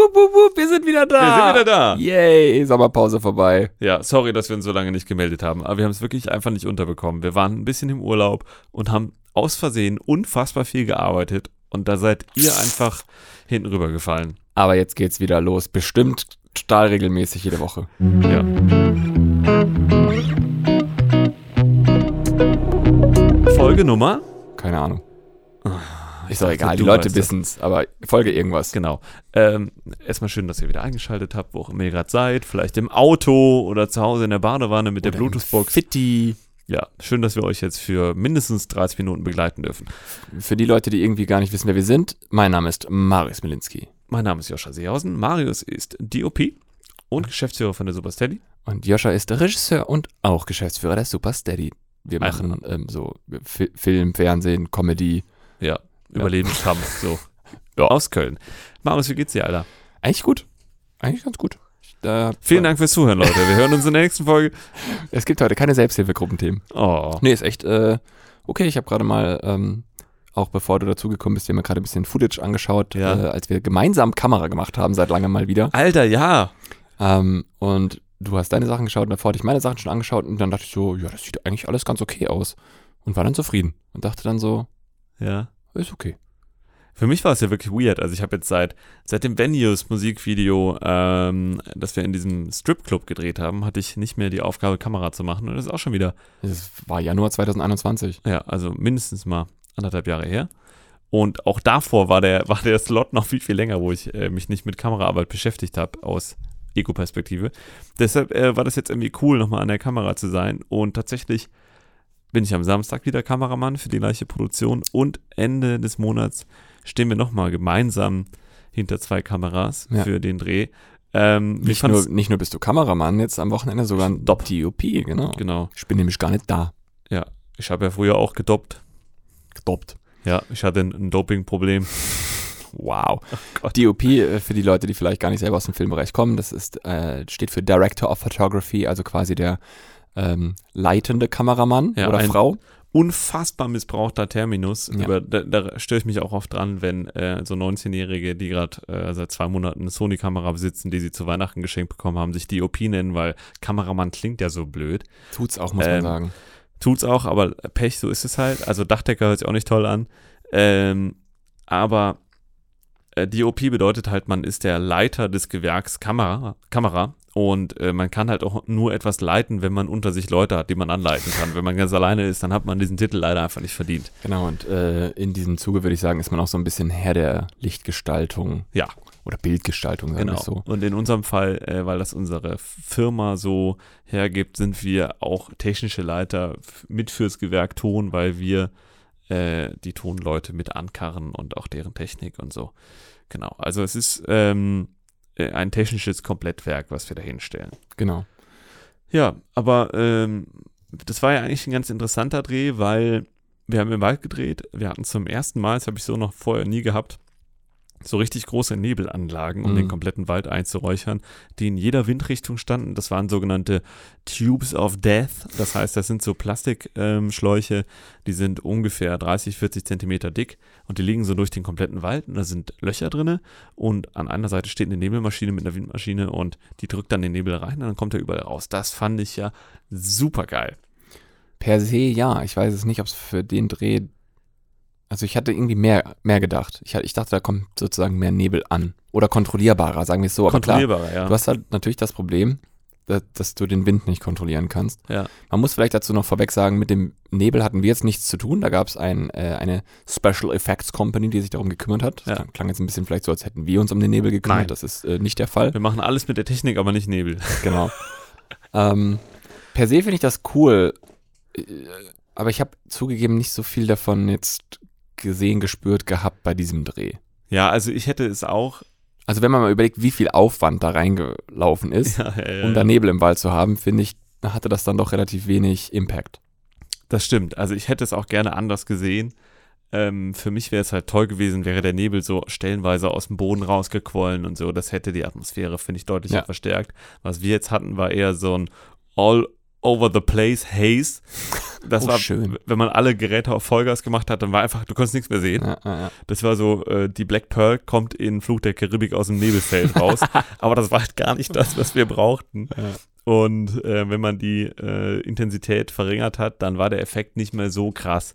Wupp, wupp, wupp, wir sind wieder da. Wir sind wieder da. Yay, Sommerpause vorbei. Ja, sorry, dass wir uns so lange nicht gemeldet haben, aber wir haben es wirklich einfach nicht unterbekommen. Wir waren ein bisschen im Urlaub und haben aus Versehen unfassbar viel gearbeitet und da seid ihr einfach hinten rübergefallen. Aber jetzt geht's wieder los. Bestimmt stahlregelmäßig jede Woche. Ja. Folge Nummer? Keine Ahnung. Ich Ist doch egal, die Leute das. wissen's, aber Folge irgendwas. Genau. Ähm, erstmal schön, dass ihr wieder eingeschaltet habt, wo auch immer ihr gerade seid. Vielleicht im Auto oder zu Hause in der Badewanne mit der Oder im Bluetooth-Box. Fitti. Ja, schön, dass wir euch jetzt für mindestens 30 Minuten begleiten dürfen. Für die Leute, die irgendwie gar nicht wissen, wer wir sind, mein Name ist Marius Milinski. Mein Name ist Joscha Seehausen. Marius ist DOP und Geschäftsführer von der Supersteady. Und Joscha ist Regisseur und auch Geschäftsführer der Super Steady. Wir machen ähm, so Fi Film, Fernsehen, Comedy. Ja, Überlebenskampf, so. Aus Köln. Marius, wie geht's dir, Alter? Eigentlich gut. Eigentlich ganz gut. Äh, Vielen Dank fürs Zuhören, Leute. Wir hören uns in der nächsten Folge. Es gibt heute keine Selbsthilfegruppenthemen. Oh. Nee, ist echt äh, okay. Ich habe gerade mal, ähm, auch bevor du dazugekommen bist, dir mal gerade ein bisschen Footage angeschaut, Ja. äh, als wir gemeinsam Kamera gemacht haben, seit langem mal wieder. Alter, ja. Ähm, und du hast deine Sachen geschaut und davor hatte ich meine Sachen schon angeschaut und dann dachte ich so, ja, das sieht eigentlich alles ganz okay aus. Und war dann zufrieden und dachte dann so, Ja. Ist okay. Für mich war es ja wirklich weird. Also ich habe jetzt seit, seit dem Venues Musikvideo, ähm, das wir in diesem Stripclub gedreht haben, hatte ich nicht mehr die Aufgabe, Kamera zu machen. Und das ist auch schon wieder, Es war Januar 2021. ja, also mindestens mal anderthalb Jahre her. Und auch davor war der, war der Slot noch viel, viel länger, wo ich äh, mich nicht mit Kameraarbeit beschäftigt habe aus Ego-Perspektive. Deshalb äh, war das jetzt irgendwie cool, nochmal an der Kamera zu sein. Und tatsächlich bin ich am Samstag wieder Kameramann für die gleiche Produktion. Und Ende des Monats stehen wir nochmal gemeinsam hinter zwei Kameras Ja. für den Dreh. Ähm, ich Nicht nur, nicht nur bist du Kameramann, jetzt am Wochenende sogar ein Dopp. DOP, genau. Genau. Ich bin nämlich gar nicht da. Ja, ich habe ja früher auch gedoppt. Gedoppt. Ja, ich hatte ein, ein Doping-Problem. Wow. Gott. DOP, äh, für die Leute, die vielleicht gar nicht selber aus dem Filmbereich kommen, das ist, äh, steht für Director of Photography, also quasi der ähm, leitende Kameramann Ja, oder Frau. unfassbar missbrauchter Terminus. Ja. Über, da, da störe ich mich auch oft dran, wenn äh, so 19-Jährige, die gerade äh, seit zwei Monaten eine Sony-Kamera besitzen, die sie zu Weihnachten geschenkt bekommen haben, sich DOP nennen, weil Kameramann klingt ja so blöd. Tut's auch, muss man Ähm, sagen. Tut's auch, aber Pech, so ist es halt. Also Dachdecker hört sich auch nicht toll an. Ähm, aber äh, DOP bedeutet halt, man ist der Leiter des Gewerks Kamera, Kamera und äh, man kann halt auch nur etwas leiten, wenn man unter sich Leute hat, die man anleiten kann. Wenn man ganz alleine ist, dann hat man diesen Titel leider einfach nicht verdient. Genau, und äh, in diesem Zuge würde ich sagen, ist man auch so ein bisschen Herr der Lichtgestaltung. Ja. Oder Bildgestaltung, sagen wir Genau. es so. Und in unserem Fall, äh, weil das unsere Firma so hergibt, sind wir auch technische Leiter mit fürs Gewerk Ton, weil wir äh, die Tonleute mit ankarren und auch deren Technik und so. Genau. Also es ist ähm, äh, ein technisches Komplettwerk, was wir da hinstellen. Genau. Ja, aber ähm, das war ja eigentlich ein ganz interessanter Dreh, weil wir haben im Wald gedreht. Wir hatten zum ersten Mal, das habe ich so noch vorher nie gehabt, so richtig große Nebelanlagen, um Mhm. den kompletten Wald einzuräuchern, die in jeder Windrichtung standen. Das waren sogenannte Tubes of Death. Das heißt, das sind so Plastikschläuche, ähm, die sind ungefähr 30, 40 Zentimeter dick und die liegen so durch den kompletten Wald und da sind Löcher drinne und an einer Seite steht eine Nebelmaschine mit einer Windmaschine und die drückt dann den Nebel rein und dann kommt er überall raus. Das fand ich ja super geil. Per se ja. Ich weiß es nicht, ob es für den Dreh. Also ich hatte irgendwie mehr, mehr gedacht. Ich, hatte- ich dachte, da kommt sozusagen mehr Nebel an. Oder kontrollierbarer, sagen wir es so. Aber klar, Kontrollierbarer, ja. du hast halt natürlich das Problem, dass, dass du den Wind nicht kontrollieren kannst. Ja. Man muss vielleicht dazu noch vorweg sagen, mit dem Nebel hatten wir jetzt nichts zu tun. Da gab es ein, äh, eine Special Effects Company, die sich darum gekümmert hat. Das Ja. klang, klang jetzt ein bisschen vielleicht so, als hätten wir uns um den Nebel gekümmert. Nein. Das ist äh, nicht der Fall. Wir machen alles mit der Technik, aber nicht Nebel. Genau. ähm, per se finde ich das cool, äh, aber ich habe zugegeben nicht so viel davon jetzt gesehen, gespürt gehabt bei diesem Dreh. Ja, also ich hätte es auch. Also wenn man mal überlegt, wie viel Aufwand da reingelaufen ist, Ja, äh, um da Nebel im Wald zu haben, finde ich, hatte das dann doch relativ wenig Impact. Das stimmt. Also ich hätte es auch gerne anders gesehen. Ähm, für mich wäre es halt toll gewesen, wäre der Nebel so stellenweise aus dem Boden rausgequollen und so. Das hätte die Atmosphäre, finde ich, deutlich Ja. verstärkt. Was wir jetzt hatten, war eher so ein all over the place Haze. das Oh, war, schön. wenn man alle Geräte auf Vollgas gemacht hat, dann war einfach, du konntest nichts mehr sehen. Ja, ja. Das war so, äh, die Black Pearl kommt in Fluch der Karibik aus dem Nebelfeld raus. aber das war halt gar nicht das, was wir brauchten. Und äh, wenn man die äh, Intensität verringert hat, dann war der Effekt nicht mehr so krass.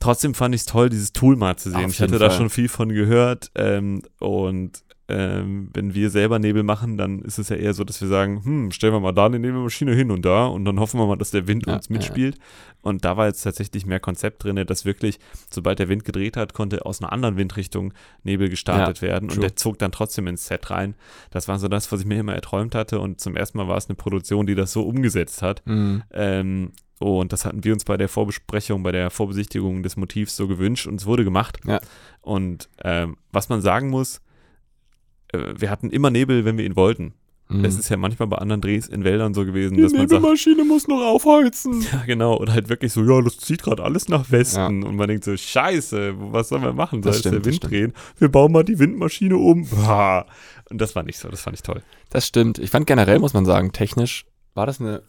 Trotzdem fand ich es toll, dieses Tool mal zu sehen. Auf Ich hatte jeden da Fall. schon viel von gehört. Ähm, und ähm, wenn wir selber Nebel machen, dann ist es ja eher so, dass wir sagen, hm, stellen wir mal da eine Nebelmaschine hin und da und dann hoffen wir mal, dass der Wind Ja, uns ja, ja. mitspielt. Und da war jetzt tatsächlich mehr Konzept drin, dass wirklich, sobald der Wind gedreht hat, konnte aus einer anderen Windrichtung Nebel gestartet werden und true. der zog dann trotzdem ins Set rein. Das war so das, was ich mir immer erträumt hatte und zum ersten Mal war es eine Produktion, die das so umgesetzt hat. Mhm. Ähm, und das hatten wir uns bei der Vorbesprechung, bei der Vorbesichtigung des Motivs so gewünscht und es wurde gemacht. Ja. Und ähm, was man sagen muss, wir hatten immer Nebel, wenn wir ihn wollten. Mhm. Es ist ja manchmal bei anderen Drehs in Wäldern so gewesen, dass man sagt, Nebelmaschine muss noch aufheizen. ja genau, oder halt wirklich so, ja, das zieht gerade alles nach Westen. Und man denkt so, scheiße, was sollen wir machen? Soll jetzt der Wind drehen? Wir bauen mal die Windmaschine um. Und das war nicht so, das fand ich toll. Das stimmt. Ich fand generell, muss man sagen, technisch war das eine,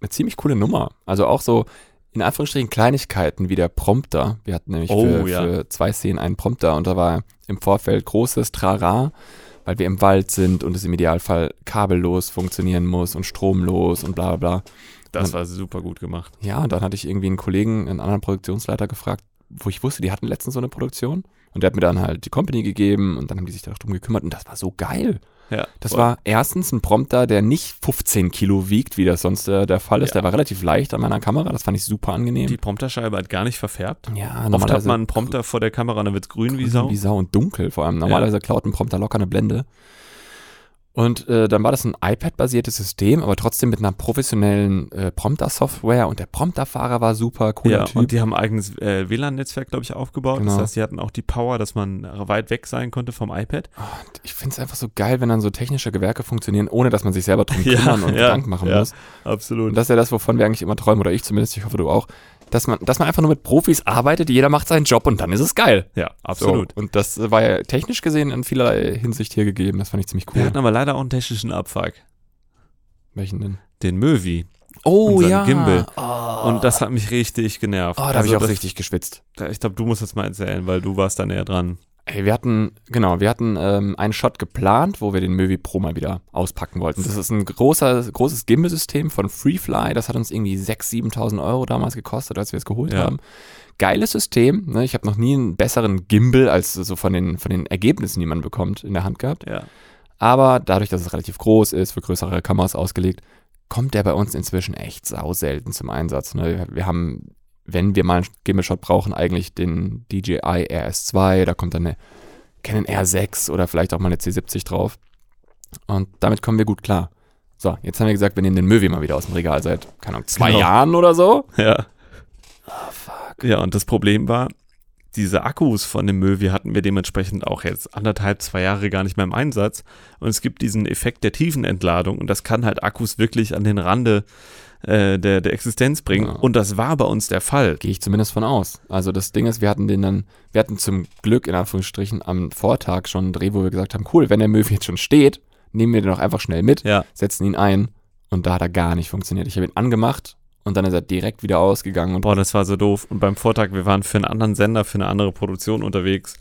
eine ziemlich coole Nummer. Also auch so in Anführungsstrichen Kleinigkeiten wie der Prompter. Wir hatten nämlich Oh, für, ja. für zwei Szenen einen Prompter und da war im Vorfeld großes Trara, weil wir im Wald sind und es im Idealfall kabellos funktionieren muss und stromlos und bla bla bla. Das Man- war super gut gemacht. Ja, und dann hatte ich irgendwie einen Kollegen, einen anderen Produktionsleiter gefragt, wo ich wusste, die hatten letztens so eine Produktion. Und der hat mir dann halt die Company gegeben und dann haben die sich darum gekümmert und das war so geil. Ja, Das voll. war erstens ein Prompter, der nicht 15 Kilo wiegt, wie das sonst äh, der Fall ist. Ja. Der war relativ leicht an meiner Kamera, das fand ich super angenehm. die Prompterscheibe hat gar nicht verfärbt. ja, Oft hat man einen Prompter vor der Kamera, dann wird es grün wie grün Sau. wie Sau und dunkel vor allem. Normalerweise klaut ein Prompter locker eine Blende. Und äh, dann war das ein iPad-basiertes System, aber trotzdem mit einer professionellen äh, Prompter-Software und der Prompterfahrer war super, cooler Ja, Typ. und die haben ein eigenes äh, WLAN-Netzwerk, glaube ich, aufgebaut. Das Genau. heißt, die hatten auch die Power, dass man weit weg sein konnte vom iPad. Und ich finde es einfach so geil, wenn dann so technische Gewerke funktionieren, ohne dass man sich selber drum Ja, kümmern und ja, Gedanken machen ja. muss. Absolut. Und das ist ja das, wovon wir eigentlich immer träumen, oder ich zumindest, ich hoffe du auch, dass man, dass man einfach nur mit Profis arbeitet, jeder macht seinen Job und dann ist es geil. ja, absolut. So. Und das war ja technisch gesehen in vielerlei Hinsicht hier gegeben. Das fand ich ziemlich Wir cool. hatten aber leider auch einen technischen Abfuck. Welchen denn? Den Möwi. Oh Unseren Gimbal. Oh. Und das hat mich richtig genervt. oh, da habe Also ich auch das, richtig geschwitzt. Ich glaube, du musst das mal erzählen, weil du warst da näher dran. Ey, wir hatten, genau, wir hatten ähm, einen Shot geplant, wo wir den Möwi Pro mal wieder auspacken wollten. Das ist ein großer, großes Gimbal-System von Freefly. Das hat uns irgendwie 6.000, 7.000 Euro damals gekostet, als wir es geholt Ja. haben. Geiles System. Ne? Ich habe noch nie einen besseren Gimbal als so von den, von den Ergebnissen, die man bekommt, in der Hand gehabt. Ja. Aber dadurch, dass es relativ groß ist, für größere Kameras ausgelegt, kommt der bei uns inzwischen echt sau selten zum Einsatz. Ne? Wir haben, wenn wir mal einen Gimbal-Shot brauchen, eigentlich den DJI RS2, da kommt dann eine Canon R6 oder vielleicht auch mal eine C70 drauf. Und damit kommen wir gut klar. So, jetzt haben wir gesagt, wir nehmen den Möwi mal wieder aus dem Regal seit, keine Ahnung, zwei Genau. Jahren oder so. Ja. Oh, fuck. Ja, und das Problem war, diese Akkus von dem Möwi hatten wir dementsprechend auch jetzt anderthalb, zwei Jahre gar nicht mehr im Einsatz. Und es gibt diesen Effekt der Tiefenentladung und das kann halt Akkus wirklich an den Rande äh, der, der Existenz bringen. Ja. Und das war bei uns der Fall. Gehe ich zumindest von aus. Also das Ding ist, wir hatten den dann, wir hatten zum Glück in Anführungsstrichen am Vortag schon einen Dreh, wo wir gesagt haben, cool, wenn der Möwe jetzt schon steht, nehmen wir den doch einfach schnell mit, Ja, setzen ihn ein und da hat er gar nicht funktioniert. Ich habe ihn angemacht und dann ist er direkt wieder ausgegangen und boah, das war so doof. Und beim Vortag, wir waren für einen anderen Sender, für eine andere Produktion unterwegs.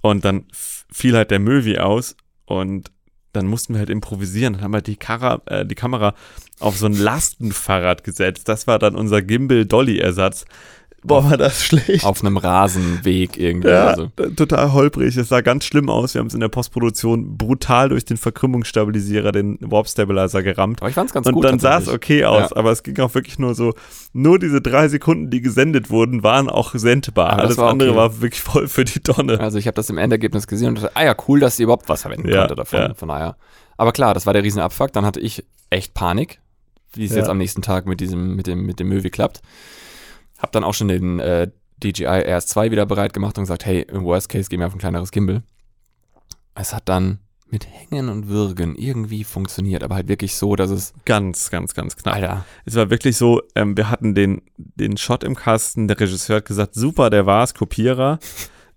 Und dann fiel halt der Möwi aus und dann mussten wir halt improvisieren. Dann haben wir die, Kara, äh, die Kamera auf so ein Lastenfahrrad gesetzt. Das war dann unser Gimbal-Dolly-Ersatz. Boah, war das schlecht. auf einem Rasenweg irgendwie. Ja, Also. total holprig. Es sah ganz schlimm aus. Wir haben es in der Postproduktion brutal durch den Verkrümmungsstabilisierer, den Warp Stabilizer gerammt. Aber ich fand es ganz Und gut. dann sah es okay aus, Ja. aber es ging auch wirklich nur so, nur diese drei Sekunden, die gesendet wurden, waren auch sendbar. Alles war andere okay. war wirklich voll für die Tonne. Also ich habe das im Endergebnis gesehen und dachte, ah ja, cool, dass sie überhaupt was verwenden Ja, konnte davon. ja. Von daher. Aber klar, das war der Riesenabfuck. Dann hatte ich echt Panik, wie es jetzt am nächsten Tag mit diesem, mit dem, mit dem Möwi klappt. Hab dann auch schon den äh, DJI RS2 wieder bereit gemacht und gesagt, hey, im Worst Case gehen wir auf ein kleineres Gimbal. Es hat dann mit Hängen und Würgen irgendwie funktioniert, aber halt wirklich so, dass es, Ganz, ganz, ganz knapp. Alter, Es war wirklich so, ähm, wir hatten den, den Shot im Kasten, der Regisseur hat gesagt, super, der war's, Kopierer.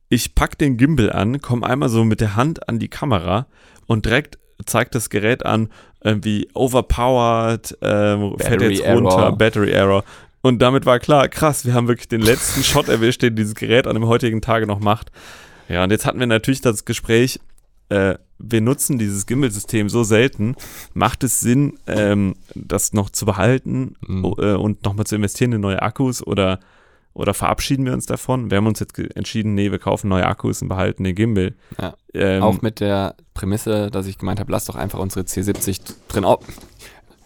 Ich pack den Gimbal an, komm einmal so mit der Hand an die Kamera und direkt zeigt das Gerät an, irgendwie overpowered, ähm, fährt jetzt runter, Error. Battery Error. Und damit war klar, krass, wir haben wirklich den letzten Shot erwischt, den dieses Gerät an dem heutigen Tage noch macht. Ja, und jetzt hatten wir natürlich das Gespräch, äh, wir nutzen dieses Gimbal-System so selten, macht es Sinn, ähm, das noch zu behalten Mhm. äh, und nochmal zu investieren in neue Akkus oder, oder verabschieden wir uns davon? Wir haben uns jetzt entschieden, nee, wir kaufen neue Akkus und behalten den Gimbal. Ja. Ähm, Auch mit der Prämisse, dass ich gemeint habe, lass doch einfach unsere C70 drin auf.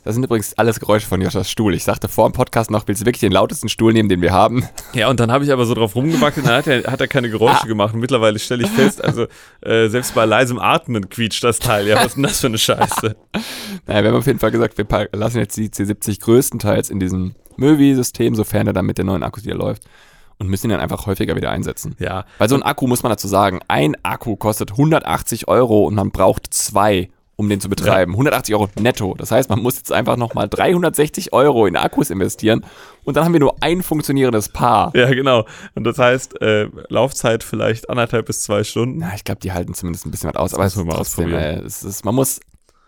Das sind übrigens alles Geräusche von Joschas Stuhl. Ich sagte vor dem Podcast noch, willst du wirklich den lautesten Stuhl nehmen, den wir haben? Ja, und dann habe ich aber so drauf rumgewackelt, dann hat er, hat er keine Geräusche gemacht. Und mittlerweile stelle ich fest, also äh, selbst bei leisem Atmen quietscht das Teil. Ja, was ist denn das für eine Scheiße? Naja, wir haben auf jeden Fall gesagt, wir lassen jetzt die C70 größtenteils in diesem Möwi-System, sofern er dann mit den neuen Akkus wieder läuft. Und müssen ihn dann einfach häufiger wieder einsetzen. Ja, Weil so ein Akku, muss man dazu sagen, ein Akku kostet 180 Euro und man braucht zwei, um den zu betreiben. 180 Euro netto. Das heißt, man muss jetzt einfach nochmal 360 Euro in Akkus investieren und dann haben wir nur ein funktionierendes Paar. ja, genau. Und das heißt, äh, Laufzeit vielleicht anderthalb bis zwei Stunden. Na, ich glaube, die halten zumindest ein bisschen was aus, aber es ist mal trotzdem, ausprobieren. äh, es ist, man muss,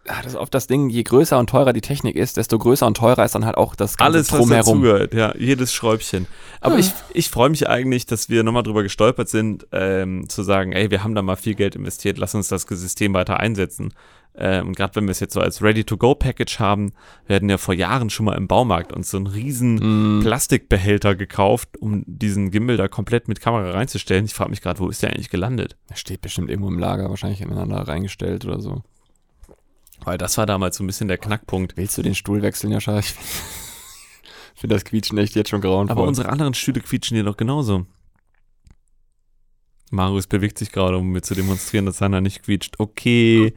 das ist oft das Ding, je größer und teurer die Technik ist, desto größer und teurer ist dann halt auch das ganze Alles, was Drumherum. dazugehört, ja, jedes Schräubchen. Aber ich, ich freue mich eigentlich, dass wir nochmal drüber gestolpert sind, ähm, zu sagen, ey, wir haben da mal viel Geld investiert, lass uns das System weiter einsetzen. Ähm, und gerade wenn wir es jetzt so als Ready-to-Go-Package haben, wir hatten ja vor Jahren schon mal im Baumarkt uns so einen riesen Mm, Plastikbehälter gekauft, um diesen Gimbal da komplett mit Kamera reinzustellen. Ich frage mich gerade, wo ist der eigentlich gelandet? der steht bestimmt irgendwo im Lager, wahrscheinlich ineinander reingestellt oder so. Weil das war damals so ein bisschen der Knackpunkt. Willst du den Stuhl wechseln, Jascha? Ich finde das Quietschen echt jetzt schon grauenvoll. Aber unsere anderen Stühle quietschen hier doch genauso. Marius bewegt sich gerade, um mir zu demonstrieren, dass seiner nicht quietscht. Okay.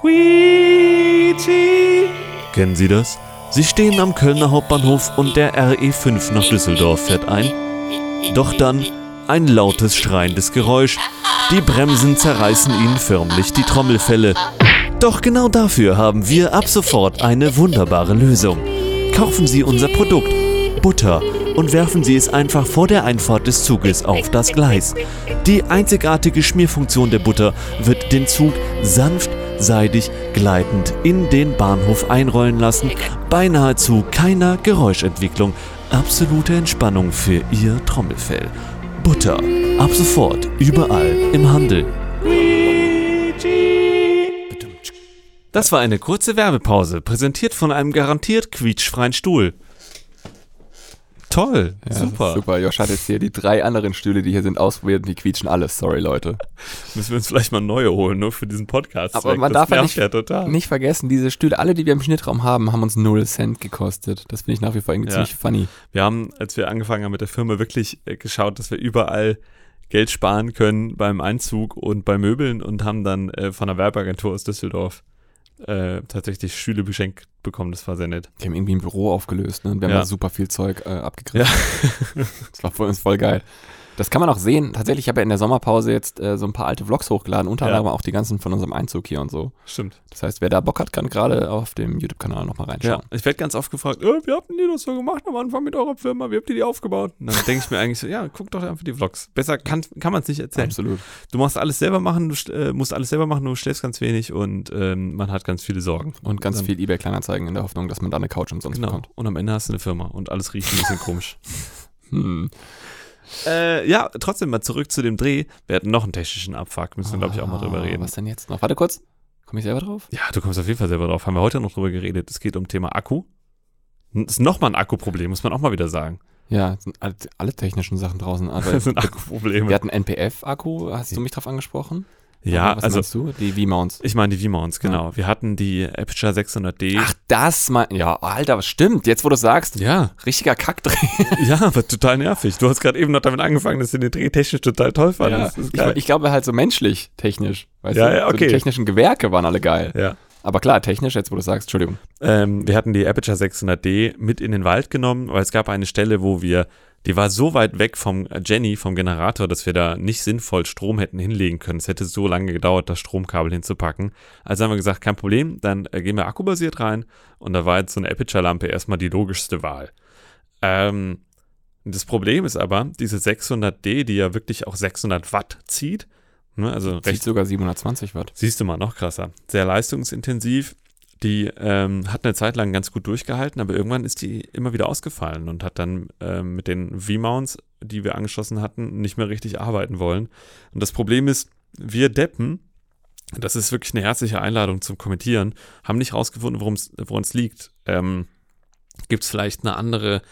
Quietschi. Kennen Sie das? Sie stehen am Kölner Hauptbahnhof und der RE5 nach Düsseldorf fährt ein. Doch dann ein lautes schreiendes Geräusch. Die Bremsen zerreißen Ihnen förmlich die Trommelfelle. Doch genau dafür haben wir ab sofort eine wunderbare Lösung. Kaufen Sie unser Produkt Butter und werfen Sie es einfach vor der Einfahrt des Zuges auf das Gleis. Die einzigartige Schmierfunktion der Butter wird den Zug sanft, seidig, gleitend in den Bahnhof einrollen lassen, bei nahezu keiner Geräuschentwicklung. Absolute Entspannung für Ihr Trommelfell. Butter. Ab sofort überall im Handel. Das war eine kurze Werbepause, präsentiert von einem garantiert quietschfreien Stuhl. Toll, Ja, super. Super, Josh hat jetzt hier die drei anderen Stühle, die hier sind, ausprobiert und die quietschen alles. Sorry, Leute. Müssen wir uns vielleicht mal neue holen, nur für diesen Podcast. Aber man darf das ja nervt nicht- ja total. Nicht vergessen, diese Stühle, alle, die wir im Schnittraum haben, haben uns 0 Cent gekostet. Das finde ich nach wie vor irgendwie Ja. ziemlich funny. Wir haben, als wir angefangen haben mit der Firma, wirklich äh, geschaut, dass wir überall Geld sparen können beim Einzug und bei Möbeln und haben dann äh, von einer Werbeagentur aus Düsseldorf äh, tatsächlich Stühle beschenkt bekommen. Das war sehr nett. Die haben irgendwie ein Büro aufgelöst, ne? Und wir haben Ja. da super viel Zeug äh, abgegriffen. das war für uns voll geil. Das kann man auch sehen. Tatsächlich, ich habe ja in der Sommerpause jetzt äh, so ein paar alte Vlogs hochgeladen, unter Ja. anderem auch die ganzen von unserem Einzug hier und so. Stimmt. Das heißt, wer da Bock hat, kann gerade auf dem YouTube-Kanal nochmal Ja, reinschauen. ich werde ganz oft gefragt, äh, wie habt ihr das so gemacht am Anfang mit eurer Firma? Wie habt ihr die aufgebaut? Und dann denke ich mir eigentlich so, ja, guck doch einfach die Vlogs. Besser kann, kann man es nicht erzählen. Absolut. Du machst alles selber machen, du äh, musst alles selber machen, du schläfst ganz wenig und ähm, man hat ganz viele Sorgen. Und ganz Dann- viel Ebay-Kleinanzeigen in der Hoffnung, dass man da eine Couch umsonst Genau. bekommt. Und am Ende hast du eine Firma und alles riecht ein bisschen komisch. Hm. Äh, ja, trotzdem mal zurück zu dem Dreh. Wir hatten noch einen technischen Abfuck, müssen wir, glaube ich, auch mal drüber Ah, reden. Was denn jetzt noch? Warte kurz. Komme ich selber drauf? Ja, du kommst auf jeden Fall selber drauf. Haben wir heute noch drüber geredet. Es geht um Thema Akku. Das ist nochmal ein Akkuproblem, muss man auch mal wieder sagen. Ja, sind alle, alle technischen Sachen draußen. Aber Das sind wir Akkuprobleme. hatten NPF-Akku. Hast du mich drauf angesprochen? Ja, was also meinst du? Die V-Mounts. ich meine die V-Mounts, genau. Wir hatten die Aperture 600D. Ach, das mein. Ja, Alter, was stimmt? Jetzt, wo du sagst, ja, richtiger Kackdreh. ja, aber total nervig. Du hast gerade eben noch damit angefangen, dass du den Dreh technisch total toll fandest. Ist ich, ich glaube halt so menschlich, technisch. Weißt Ja, du? ja, So die okay. technischen Gewerke waren alle geil. ja. Aber klar, technisch, jetzt wo du sagst, Entschuldigung. Ähm, wir hatten die Aperture 600D mit in den Wald genommen, weil es gab eine Stelle, wo wir, die war so weit weg vom äh, Jenny, vom Generator, dass wir da nicht sinnvoll Strom hätten hinlegen können. Es hätte so lange gedauert, das Stromkabel hinzupacken. Also haben wir gesagt, kein Problem, dann äh, gehen wir akkubasiert rein und da war jetzt so eine Aperture-Lampe erstmal die logischste Wahl. Ähm, das Problem ist aber, diese 600D, die ja wirklich auch 600 Watt zieht, ne, also Zieht recht sogar 720 Watt. Siehst du mal, noch krasser. Sehr leistungsintensiv. Die ähm, hat eine Zeit lang ganz gut durchgehalten, aber irgendwann ist die immer wieder ausgefallen und hat dann ähm, mit den V-Mounts, die wir angeschlossen hatten, nicht mehr richtig arbeiten wollen. Und das Problem ist, wir Deppen, das ist wirklich eine herzliche Einladung zum Kommentieren, haben nicht rausgefunden, woran es liegt. Ähm, Gibt es vielleicht eine andere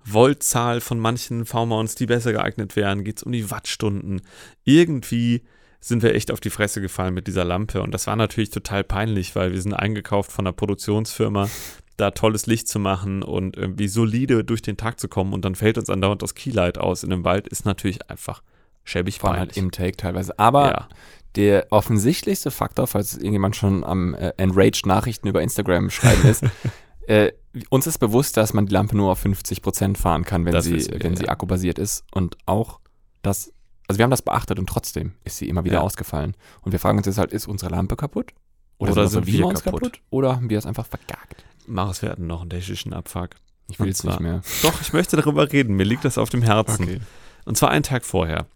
Voltzahl von manchen V-Mounts, die besser geeignet wären? Geht es um die Wattstunden? Irgendwie sind wir echt auf die Fresse gefallen mit dieser Lampe. Und das war natürlich total peinlich, weil wir sind eingekauft von einer Produktionsfirma, da tolles Licht zu machen und irgendwie solide durch den Tag zu kommen. Und dann fällt uns andauernd das Keylight aus in dem Wald, ist natürlich einfach schäbig Vor allem halt im Take teilweise. Aber Ja. der offensichtlichste Faktor, falls irgendjemand schon am äh, Enraged Nachrichten über Instagram schreiben ist, äh, uns ist bewusst, dass man die Lampe nur auf 50% fahren kann, wenn Das sie, wir, wenn sie ja. akkubasiert ist. Und auch das, also wir haben das beachtet und trotzdem ist sie immer wieder Ja. ausgefallen. Und wir fragen uns jetzt halt, ist unsere Lampe kaputt? Oder, Oder sind, sind unsere wir V-Mounts kaputt? Oder haben wir es einfach vergagt? Mach wir hatten noch einen technischen Abfuck. Ich will es nicht mehr. Doch, ich möchte darüber reden. Mir liegt das auf dem Herzen. Und zwar einen Tag vorher.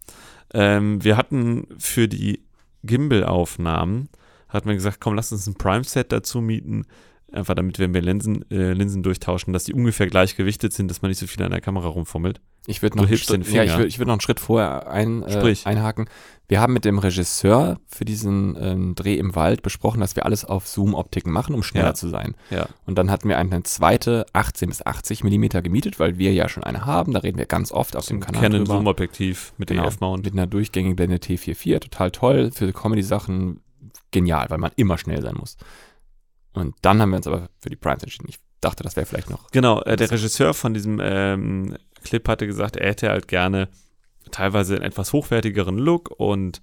Ähm, wir hatten für die Gimbal-Aufnahmen, hatten wir gesagt, komm, lass uns ein Prime-Set dazu mieten. Einfach damit, wenn wir Linsen, äh, Linsen durchtauschen, dass die ungefähr gleich gewichtet sind, dass man nicht so viel an der Kamera rumfummelt. Ich würde noch, einen ja, ich würd, ich würd noch einen Schritt vorher ein, äh, einhaken. Wir haben mit dem Regisseur für diesen ähm, Dreh im Wald besprochen, dass wir alles auf Zoom-Optiken machen, um schneller Ja. zu sein. Ja. Und dann hatten wir eine zweite 18 bis 80 Millimeter gemietet, weil wir ja schon eine haben. Da reden wir ganz oft auf dem Kanal Canon drüber. Zoom-Objektiv mit dem Ja, F-Mount. Mit einer durchgängigen Blende T44, total toll. Für Comedy-Sachen genial, weil man immer schnell sein muss. Und dann haben wir uns aber für die Primes entschieden. Ich dachte, das wäre vielleicht noch. Genau, äh, der Regisseur von diesem ähm, Clip hatte gesagt, er hätte halt gerne teilweise einen etwas hochwertigeren Look und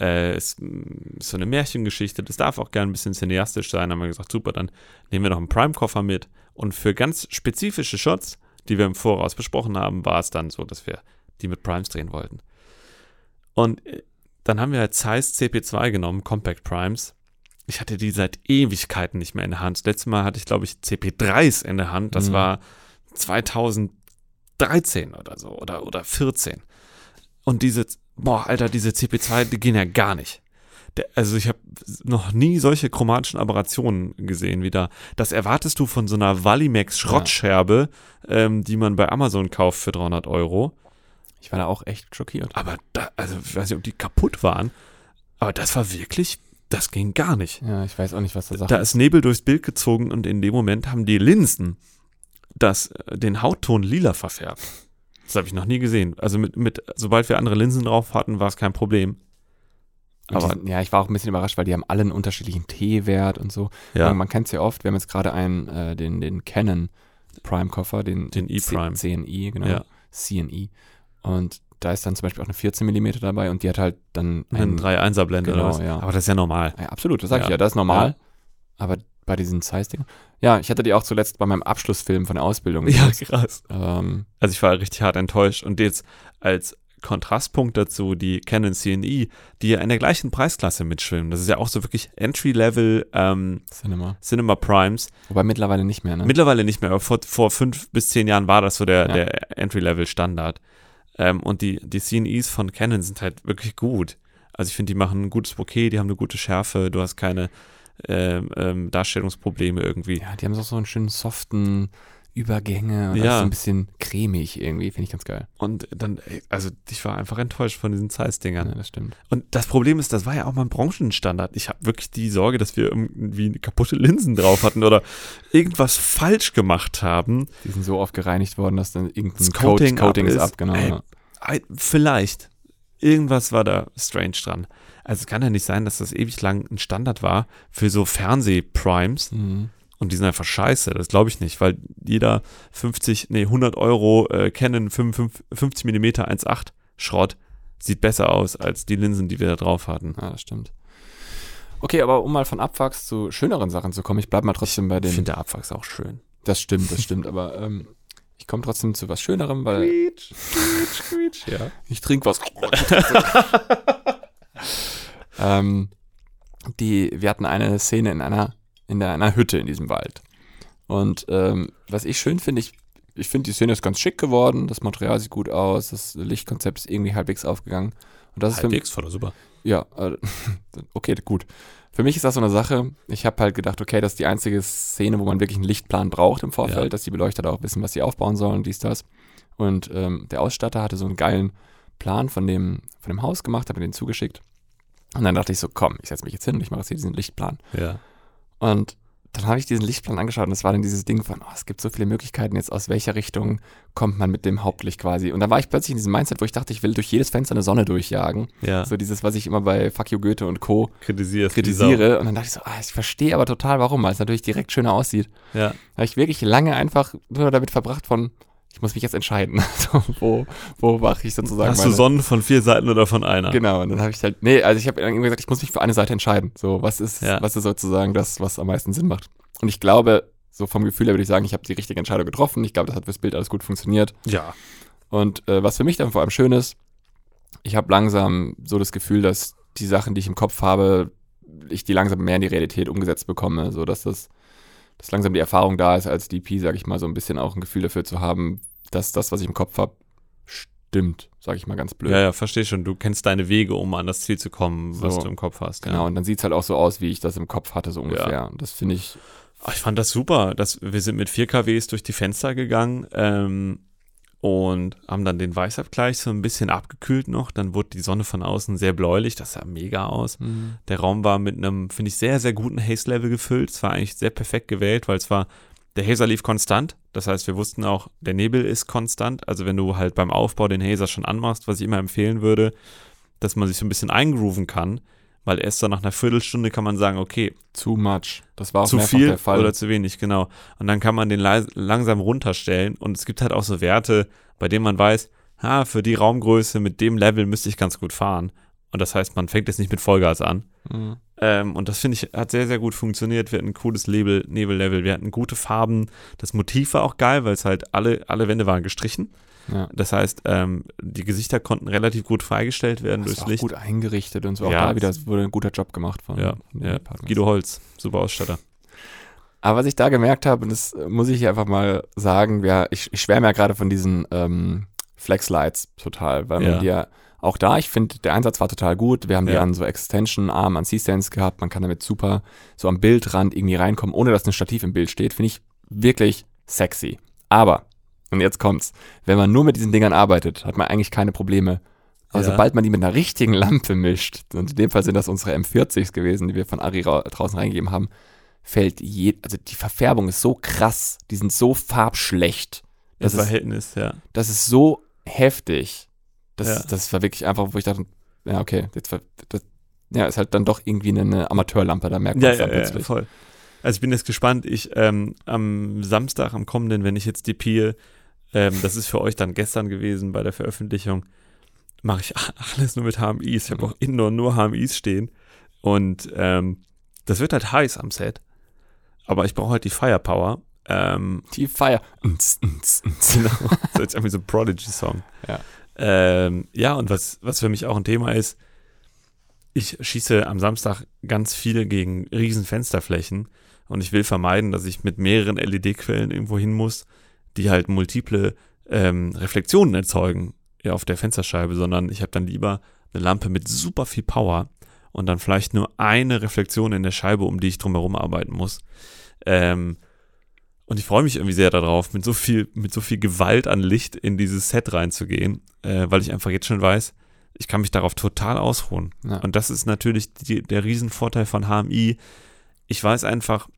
äh, es mm, ist so eine Märchengeschichte, das darf auch gerne ein bisschen cineastisch sein. Haben wir gesagt, super, dann nehmen wir noch einen Prime-Koffer mit. Und für ganz spezifische Shots, die wir im Voraus besprochen haben, war es dann so, dass wir die mit Primes drehen wollten. Und äh, dann haben wir halt Zeiss CP2 genommen, Compact Primes. Ich hatte die seit Ewigkeiten nicht mehr in der Hand. Das letzte Mal hatte ich, glaube ich, CP3s in der Hand. Das Mhm. war 2013 oder so oder, oder 14. Und diese, boah, Alter, diese CP2, die gehen ja gar nicht. Der, also ich habe noch nie solche chromatischen Aberrationen gesehen wie da. Das erwartest du von so einer Valimax Schrottscherbe, ähm, die man bei Amazon kauft für 300 Euro. Ich war da auch echt schockiert. Aber da, also ich weiß nicht, ob die kaputt waren. Aber das war wirklich, das ging gar nicht. Ja, ich weiß auch nicht, was da Sache Da ist Nebel durchs Bild gezogen und in dem Moment haben die Linsen das, äh, den Hautton lila verfärbt. Das habe ich noch nie gesehen. Also mit, mit, sobald wir andere Linsen drauf hatten, war es kein Problem. Und Aber die, ja, ich war auch ein bisschen überrascht, weil die haben alle einen unterschiedlichen T-Wert und so. ja, Man, man kennt es ja oft, wir haben jetzt gerade einen, äh, den, den Canon Prime-Koffer, den, Den E-Prime. CNI, genau. Ja. CNI. Und da ist dann zum Beispiel auch eine 14 mm dabei und die hat halt dann eine einen, 3-1er Blende genau, oder was. ja. Aber das ist ja normal. ja, absolut, das sag ich Ja. ja, das ist normal. Aber bei diesen Zeiss-Dingen. Ja, ich hatte die auch zuletzt bei meinem Abschlussfilm von der Ausbildung. benutzt. krass. Ähm, Also ich war richtig hart enttäuscht. Und jetzt als Kontrastpunkt dazu die Canon CNI, die ja in der gleichen Preisklasse mitschwimmen. Das ist ja auch so wirklich Entry-Level ähm, Cinema. Cinema Primes. Wobei mittlerweile nicht mehr, ne? Mittlerweile nicht mehr, aber vor, vor fünf bis zehn Jahren war das so der, Ja. der Entry-Level-Standard. Ähm, und die, die CNEs von Canon sind halt wirklich gut. Also ich finde, die machen ein gutes Bouquet, die haben eine gute Schärfe, du hast keine ähm, ähm, Darstellungsprobleme irgendwie. ja, die haben so so einen schönen soften Übergänge und Ja. alles so ein bisschen cremig irgendwie, finde ich ganz geil. Und dann, also ich war einfach enttäuscht von diesen Zeiss-Dingern. Ja, das stimmt. Und das Problem ist, das war ja auch mal ein Branchenstandard. Ich habe wirklich die Sorge, dass wir irgendwie kaputte Linsen drauf hatten oder irgendwas falsch gemacht haben. Die sind so oft gereinigt worden, dass dann irgendein Das Coating, Coating Coating ab ist ab, genau. Ey, ja. Vielleicht. Irgendwas war da strange dran. Also es kann ja nicht sein, dass das ewig lang ein Standard war für so Fernseh-Primes Mhm. Und die sind einfach scheiße. Das glaube ich nicht, weil jeder 50, nee, 100 Euro äh, Canon 55, 50 mm 1.8 Schrott sieht besser aus als die Linsen, die wir da drauf hatten. Ja, das stimmt. Okay, aber um mal von Abwachs zu schöneren Sachen zu kommen, ich bleib mal trotzdem bei Ich den. finde der Abwachs auch schön. Das stimmt, das stimmt, aber ähm, ich komme trotzdem zu was Schönerem, weil Quietsch, quietsch, quietsch, ja. ich trinke was. ähm, die, wir hatten eine Szene in einer, in einer Hütte in diesem Wald. Und ähm, was ich schön finde, ich, ich finde, die Szene ist ganz schick geworden, das Material sieht gut aus, das Lichtkonzept ist irgendwie halbwegs aufgegangen. Und das ist für Halbwegs voll super. ja, äh, okay, gut. Für mich ist das so eine Sache. Ich habe halt gedacht, okay, das ist die einzige Szene, wo man wirklich einen Lichtplan braucht im Vorfeld, Ja. dass die Beleuchter auch wissen, was sie aufbauen sollen, dies, das. Und ähm, der Ausstatter hatte so einen geilen Plan von dem, von dem Haus gemacht, hat mir den zugeschickt. Und dann dachte ich so, komm, ich setze mich jetzt hin und ich mache jetzt hier diesen Lichtplan. Ja. Und dann habe ich diesen Lichtplan angeschaut und es war dann dieses Ding von, oh, es gibt so viele Möglichkeiten, jetzt aus welcher Richtung kommt man mit dem Hauptlicht quasi. Und dann war ich plötzlich in diesem Mindset, wo ich dachte, ich will durch jedes Fenster eine Sonne durchjagen. Ja. So dieses, was ich immer bei Fuck You Goethe und Co. Kritisierst. kritisiere. Und dann dachte ich so, ah, ich verstehe aber total warum, weil es natürlich direkt schöner aussieht. Ja. Da habe ich wirklich lange einfach nur damit verbracht von, ich muss mich jetzt entscheiden, so, wo, wo mache ich sozusagen Hast du meine- Sonnen von vier Seiten oder von einer? Genau, und dann habe ich halt, nee, also ich habe irgendwie gesagt, ich muss mich für eine Seite entscheiden. So, was ist, Ja. was ist sozusagen das, was am meisten Sinn macht. Und ich glaube, so vom Gefühl her würde ich sagen, ich habe die richtige Entscheidung getroffen. Ich glaube, das hat fürs Bild alles gut funktioniert. Ja. Und äh, was für mich dann vor allem schön ist, ich habe langsam so das Gefühl, dass die Sachen, die ich im Kopf habe, ich die langsam mehr in die Realität umgesetzt bekomme, so dass das, dass langsam die Erfahrung da ist, als DP, sage ich mal, so ein bisschen auch ein Gefühl dafür zu haben, dass das, was ich im Kopf habe, stimmt, sage ich mal ganz blöd. Ja, ja, verstehe schon. Du kennst deine Wege, um an das Ziel zu kommen, was So. du im Kopf hast. Genau, Ja. und dann sieht es halt auch so aus, wie ich das im Kopf hatte, so ungefähr. Und Das finde ich, Ah, Ich fand das super. dass wir sind mit 4 kWs durch die Fenster gegangen ähm, und haben dann den Weißabgleich so ein bisschen abgekühlt noch. Dann wurde die Sonne von außen sehr bläulich. Das sah mega aus. Der Raum war mit einem, finde ich, sehr, sehr guten Haze-Level gefüllt. Es war eigentlich sehr perfekt gewählt, weil es war, der Hazer lief konstant. Das heißt, wir wussten auch, der Nebel ist konstant. Also wenn du halt beim Aufbau den Hazer schon anmachst, was ich immer empfehlen würde, dass man sich so ein bisschen eingrooven kann, weil erst so nach einer Viertelstunde kann man sagen, okay, too much. Das war auch zu viel der Fall. oder zu wenig, genau. Und dann kann man den langsam runterstellen und es gibt halt auch so Werte, bei denen man weiß, ha, für die Raumgröße mit dem Level müsste ich ganz gut fahren. Und das heißt, man fängt jetzt nicht mit Vollgas an. Mhm. Ähm, und das finde ich, hat sehr, sehr gut funktioniert. Wir hatten ein cooles Nebel, Nebellevel, wir hatten gute Farben. Das Motiv war auch geil, weil es halt alle, alle Wände waren gestrichen. Ja. Das heißt, ähm, die Gesichter konnten relativ gut freigestellt werden Das durchs war auch Licht. gut eingerichtet und so. Auch Ja. da wieder wurde ein guter Job gemacht von, Ja, von ja. Guido Holz, super Ausstatter. Aber was ich da gemerkt habe, und das äh, muss ich hier einfach mal sagen, ja, ich, ich schwärme ja gerade von diesen ähm, Flexlights total, weil Ja. man die ja auch da, ich finde, der Einsatz war total gut. Wir haben die Ja. an so Extension-Arm, an C-Stands gehabt. Man kann damit super so am Bildrand irgendwie reinkommen, ohne dass ein Stativ im Bild steht. Finde ich wirklich sexy. Aber, und jetzt kommt's, wenn man nur mit diesen Dingern arbeitet, hat man eigentlich keine Probleme. Aber Ja. sobald man die mit einer richtigen Lampe mischt, und in dem Fall sind das unsere M40s gewesen, die wir von Ari ra draußen reingegeben haben, fällt je, also die Verfärbung ist so krass, die sind so farbschlecht. Das Das ist, Verhältnis, ja. das ist so heftig. Das, Ja. das war wirklich einfach, wo ich dachte, ja, okay, jetzt das, ja, ist halt dann doch irgendwie eine, eine Amateurlampe, da merkt man Ja, es ja, dann ja, plötzlich. voll. Also ich bin jetzt gespannt. Ich ähm, am Samstag, am kommenden, wenn ich jetzt die Pie, ähm, das ist für euch dann gestern gewesen bei der Veröffentlichung, mache ich alles nur mit HMIs. Ich habe auch indoor nur HMIs stehen. Und ähm, das wird halt heiß am Set. Aber ich brauche halt die Firepower. Ähm, Die Fire. Genau. so jetzt irgendwie so ein Prodigy-Song. Ja. Ähm, ja, und was, was für mich auch ein Thema ist, ich schieße am Samstag ganz viele gegen riesen Fensterflächen und ich will vermeiden, dass ich mit mehreren LED-Quellen irgendwo hin muss, die halt multiple ähm, Reflexionen erzeugen ja, auf der Fensterscheibe, sondern ich habe dann lieber eine Lampe mit super viel Power und dann vielleicht nur eine Reflexion in der Scheibe, um die ich drumherum arbeiten muss. Ähm, und ich freue mich irgendwie sehr darauf, mit so viel, mit so viel Gewalt an Licht in dieses Set reinzugehen, äh, weil ich einfach jetzt schon weiß, ich kann mich darauf total ausruhen. Ja. Und das ist natürlich die, der Riesenvorteil von HMI. Ich weiß einfach,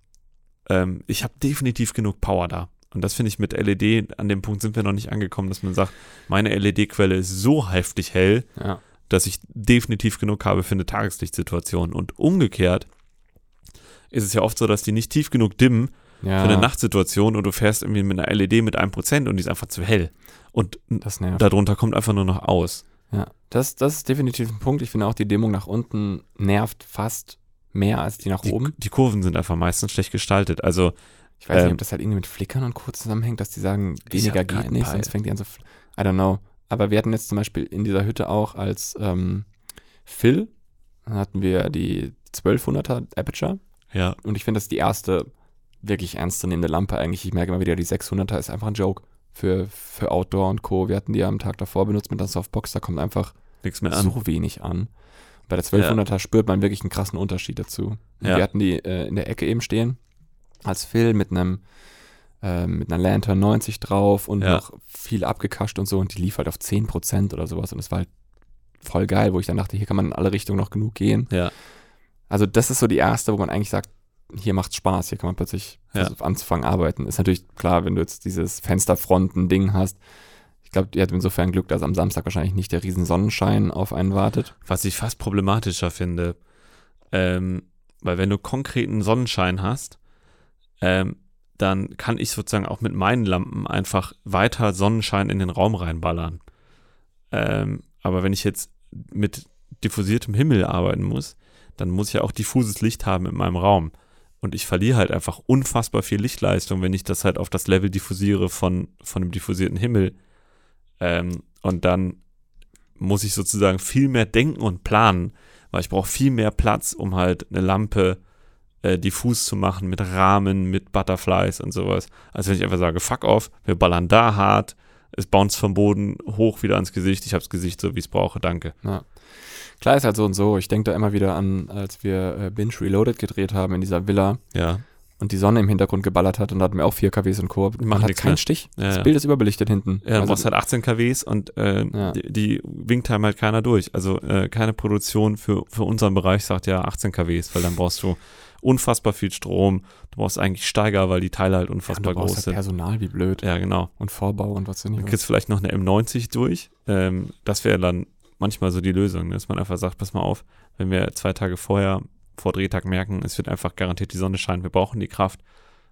ähm, ich habe definitiv genug Power da. Und das finde ich mit LED, an dem Punkt sind wir noch nicht angekommen, dass man sagt, meine LED-Quelle ist so heftig hell, Ja. dass ich definitiv genug habe für eine Tageslichtsituation. Und umgekehrt ist es ja oft so, dass die nicht tief genug dimmen ja. für eine Nachtsituation und du fährst irgendwie mit einer LED mit 1% und die ist einfach zu hell. Und darunter kommt einfach nur noch aus. Ja, das, das ist definitiv ein Punkt. Ich finde auch, die Dämmung nach unten nervt fast mehr als die nach Die, oben. die Kurven sind einfach meistens schlecht gestaltet. Also, Ich weiß nicht, ähm, ob das halt irgendwie mit Flickern und Co. zusammenhängt, dass die sagen, weniger geht nicht, Peil. sonst fängt die an so. fl- I don't know. Aber wir hatten jetzt zum Beispiel in dieser Hütte auch als ähm, Fill, dann hatten wir die 1200er Aperture ja, und ich finde, das ist die erste wirklich ernstzunehmende Lampe eigentlich. Ich merke immer wieder, die 600er ist einfach ein Joke für, für Outdoor und Co. Wir hatten die am Tag davor benutzt mit der Softbox, da kommt einfach nichts mehr an. so wenig an. Bei der 1200er spürt man wirklich einen krassen Unterschied dazu. Ja. Wir hatten die äh, in der Ecke eben stehen, als Phil mit einem äh, mit einer Lantern 90 drauf und Ja. noch viel abgekascht und so und die lief halt auf 10% oder sowas und das war halt voll geil, wo ich dann dachte, hier kann man in alle Richtungen noch genug gehen. Ja. Also das ist so die erste, wo man eigentlich sagt, hier macht's Spaß, hier kann man plötzlich Ja. anzufangen arbeiten. Ist natürlich klar, wenn du jetzt dieses Fensterfronten-Ding hast. Ich glaube, ihr habt insofern Glück, dass am Samstag wahrscheinlich nicht der riesen Sonnenschein auf einen wartet. Was ich fast problematischer finde, ähm, weil wenn du konkreten Sonnenschein hast, ähm, dann kann ich sozusagen auch mit meinen Lampen einfach weiter Sonnenschein in den Raum reinballern. Ähm, aber wenn ich jetzt mit diffusiertem Himmel arbeiten muss, dann muss ich ja auch diffuses Licht haben in meinem Raum. Und ich verliere halt einfach unfassbar viel Lichtleistung, wenn ich das halt auf das Level diffusiere von, von einem diffusierten Himmel. Ähm, und dann muss ich sozusagen viel mehr denken und planen, weil ich brauche viel mehr Platz, um halt eine Lampe äh, diffus zu machen mit Rahmen, mit Butterflies und sowas. Als wenn ich einfach sage, fuck off, wir ballern da hart, es bounce vom Boden hoch wieder ans Gesicht, ich habe das Gesicht so, wie ich es brauche, danke. Klar ist halt so und so. Ich denke da immer wieder an, als wir äh, Binge Reloaded gedreht haben in dieser Villa Ja, und die Sonne im Hintergrund geballert hat und da hatten wir auch 4 KWs und Co. Man machen hat keinen mehr. Stich. Ja, das ja. Bild ist überbelichtet hinten. Ja, du Also, brauchst halt 18 kWs und äh, Ja. die, die winkt halt halt keiner durch. Also äh, keine Produktion für, für unseren Bereich sagt ja 18 kWs, weil dann brauchst du unfassbar viel Strom. Du brauchst eigentlich Steiger, weil die Teile halt ja, unfassbar du brauchst groß halt sind. Personal wie blöd Ja, genau. und Vorbau und was du Dann nicht. kriegst du vielleicht noch eine M90 durch. Ähm, das wäre dann manchmal so die Lösung, ne? dass man einfach sagt, pass mal auf, wenn wir zwei Tage vorher vor Drehtag merken, es wird einfach garantiert die Sonne scheinen, wir brauchen die Kraft,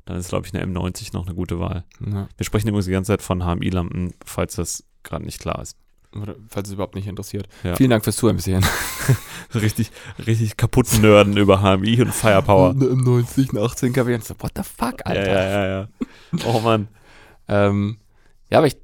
dann ist, glaube ich, eine M90 noch eine gute Wahl. Ja. Wir sprechen übrigens die ganze Zeit von HMI-Lampen, falls das gerade nicht klar ist. Falls es überhaupt nicht interessiert. Ja. Vielen Dank fürs Zuhören bis hierhin. Richtig, richtig kaputt nerden über HMI und Firepower. M90, eine 18 KW. Und so, what the fuck, Alter. Ja, ja, ja, ja. Oh Mann. Ähm, ja, aber ich.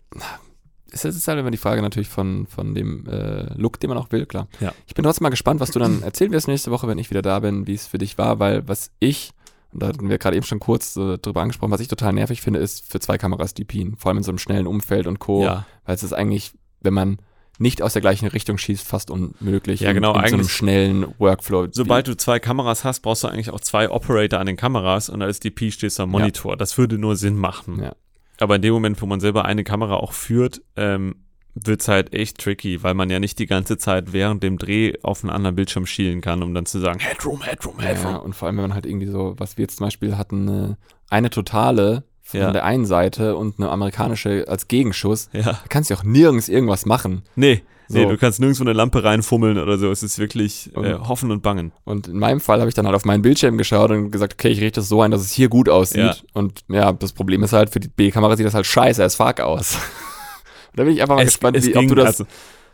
Es ist halt immer die Frage natürlich von, von dem äh, Look, den man auch will, klar. Ja. Ich bin trotzdem mal gespannt, was du dann erzählen wirst nächste Woche, wenn ich wieder da bin, wie es für dich war, weil was ich, und da hatten wir gerade eben schon kurz äh, drüber angesprochen, was ich total nervig finde, ist für zwei Kameras DPen, vor allem in so einem schnellen Umfeld und Co. Ja, Weil es ist eigentlich, wenn man nicht aus der gleichen Richtung schießt, fast unmöglich. Ja, genau, In, in so einem schnellen Workflow. sobald du zwei Kameras hast, brauchst du eigentlich auch zwei Operator an den Kameras und als DP stehst du am Monitor. Das würde nur Sinn machen. Ja. Aber in dem Moment, wo man selber eine Kamera auch führt, ähm, wird es halt echt tricky, weil man ja nicht die ganze Zeit während dem Dreh auf einen anderen Bildschirm schielen kann, um dann zu sagen, Headroom, Headroom, Ja, Headroom. und vor allem, wenn man halt irgendwie so, was wir jetzt zum Beispiel hatten, eine, eine totale von Ja. der einen Seite und eine amerikanische als Gegenschuss. Ja. Da kannst du auch nirgends irgendwas machen. Nee, nee, So. du kannst nirgendwo eine Lampe reinfummeln oder so. Es ist wirklich äh, Und- hoffen und bangen. Und in meinem Fall habe ich dann halt auf meinen Bildschirm geschaut und gesagt, okay, ich richte das so ein, dass es hier gut aussieht. Ja. Und ja, das Problem ist halt, für die B-Kamera sieht das halt scheiße as fuck aus. da bin ich einfach mal gespannt, wie, ob ging, du das. also,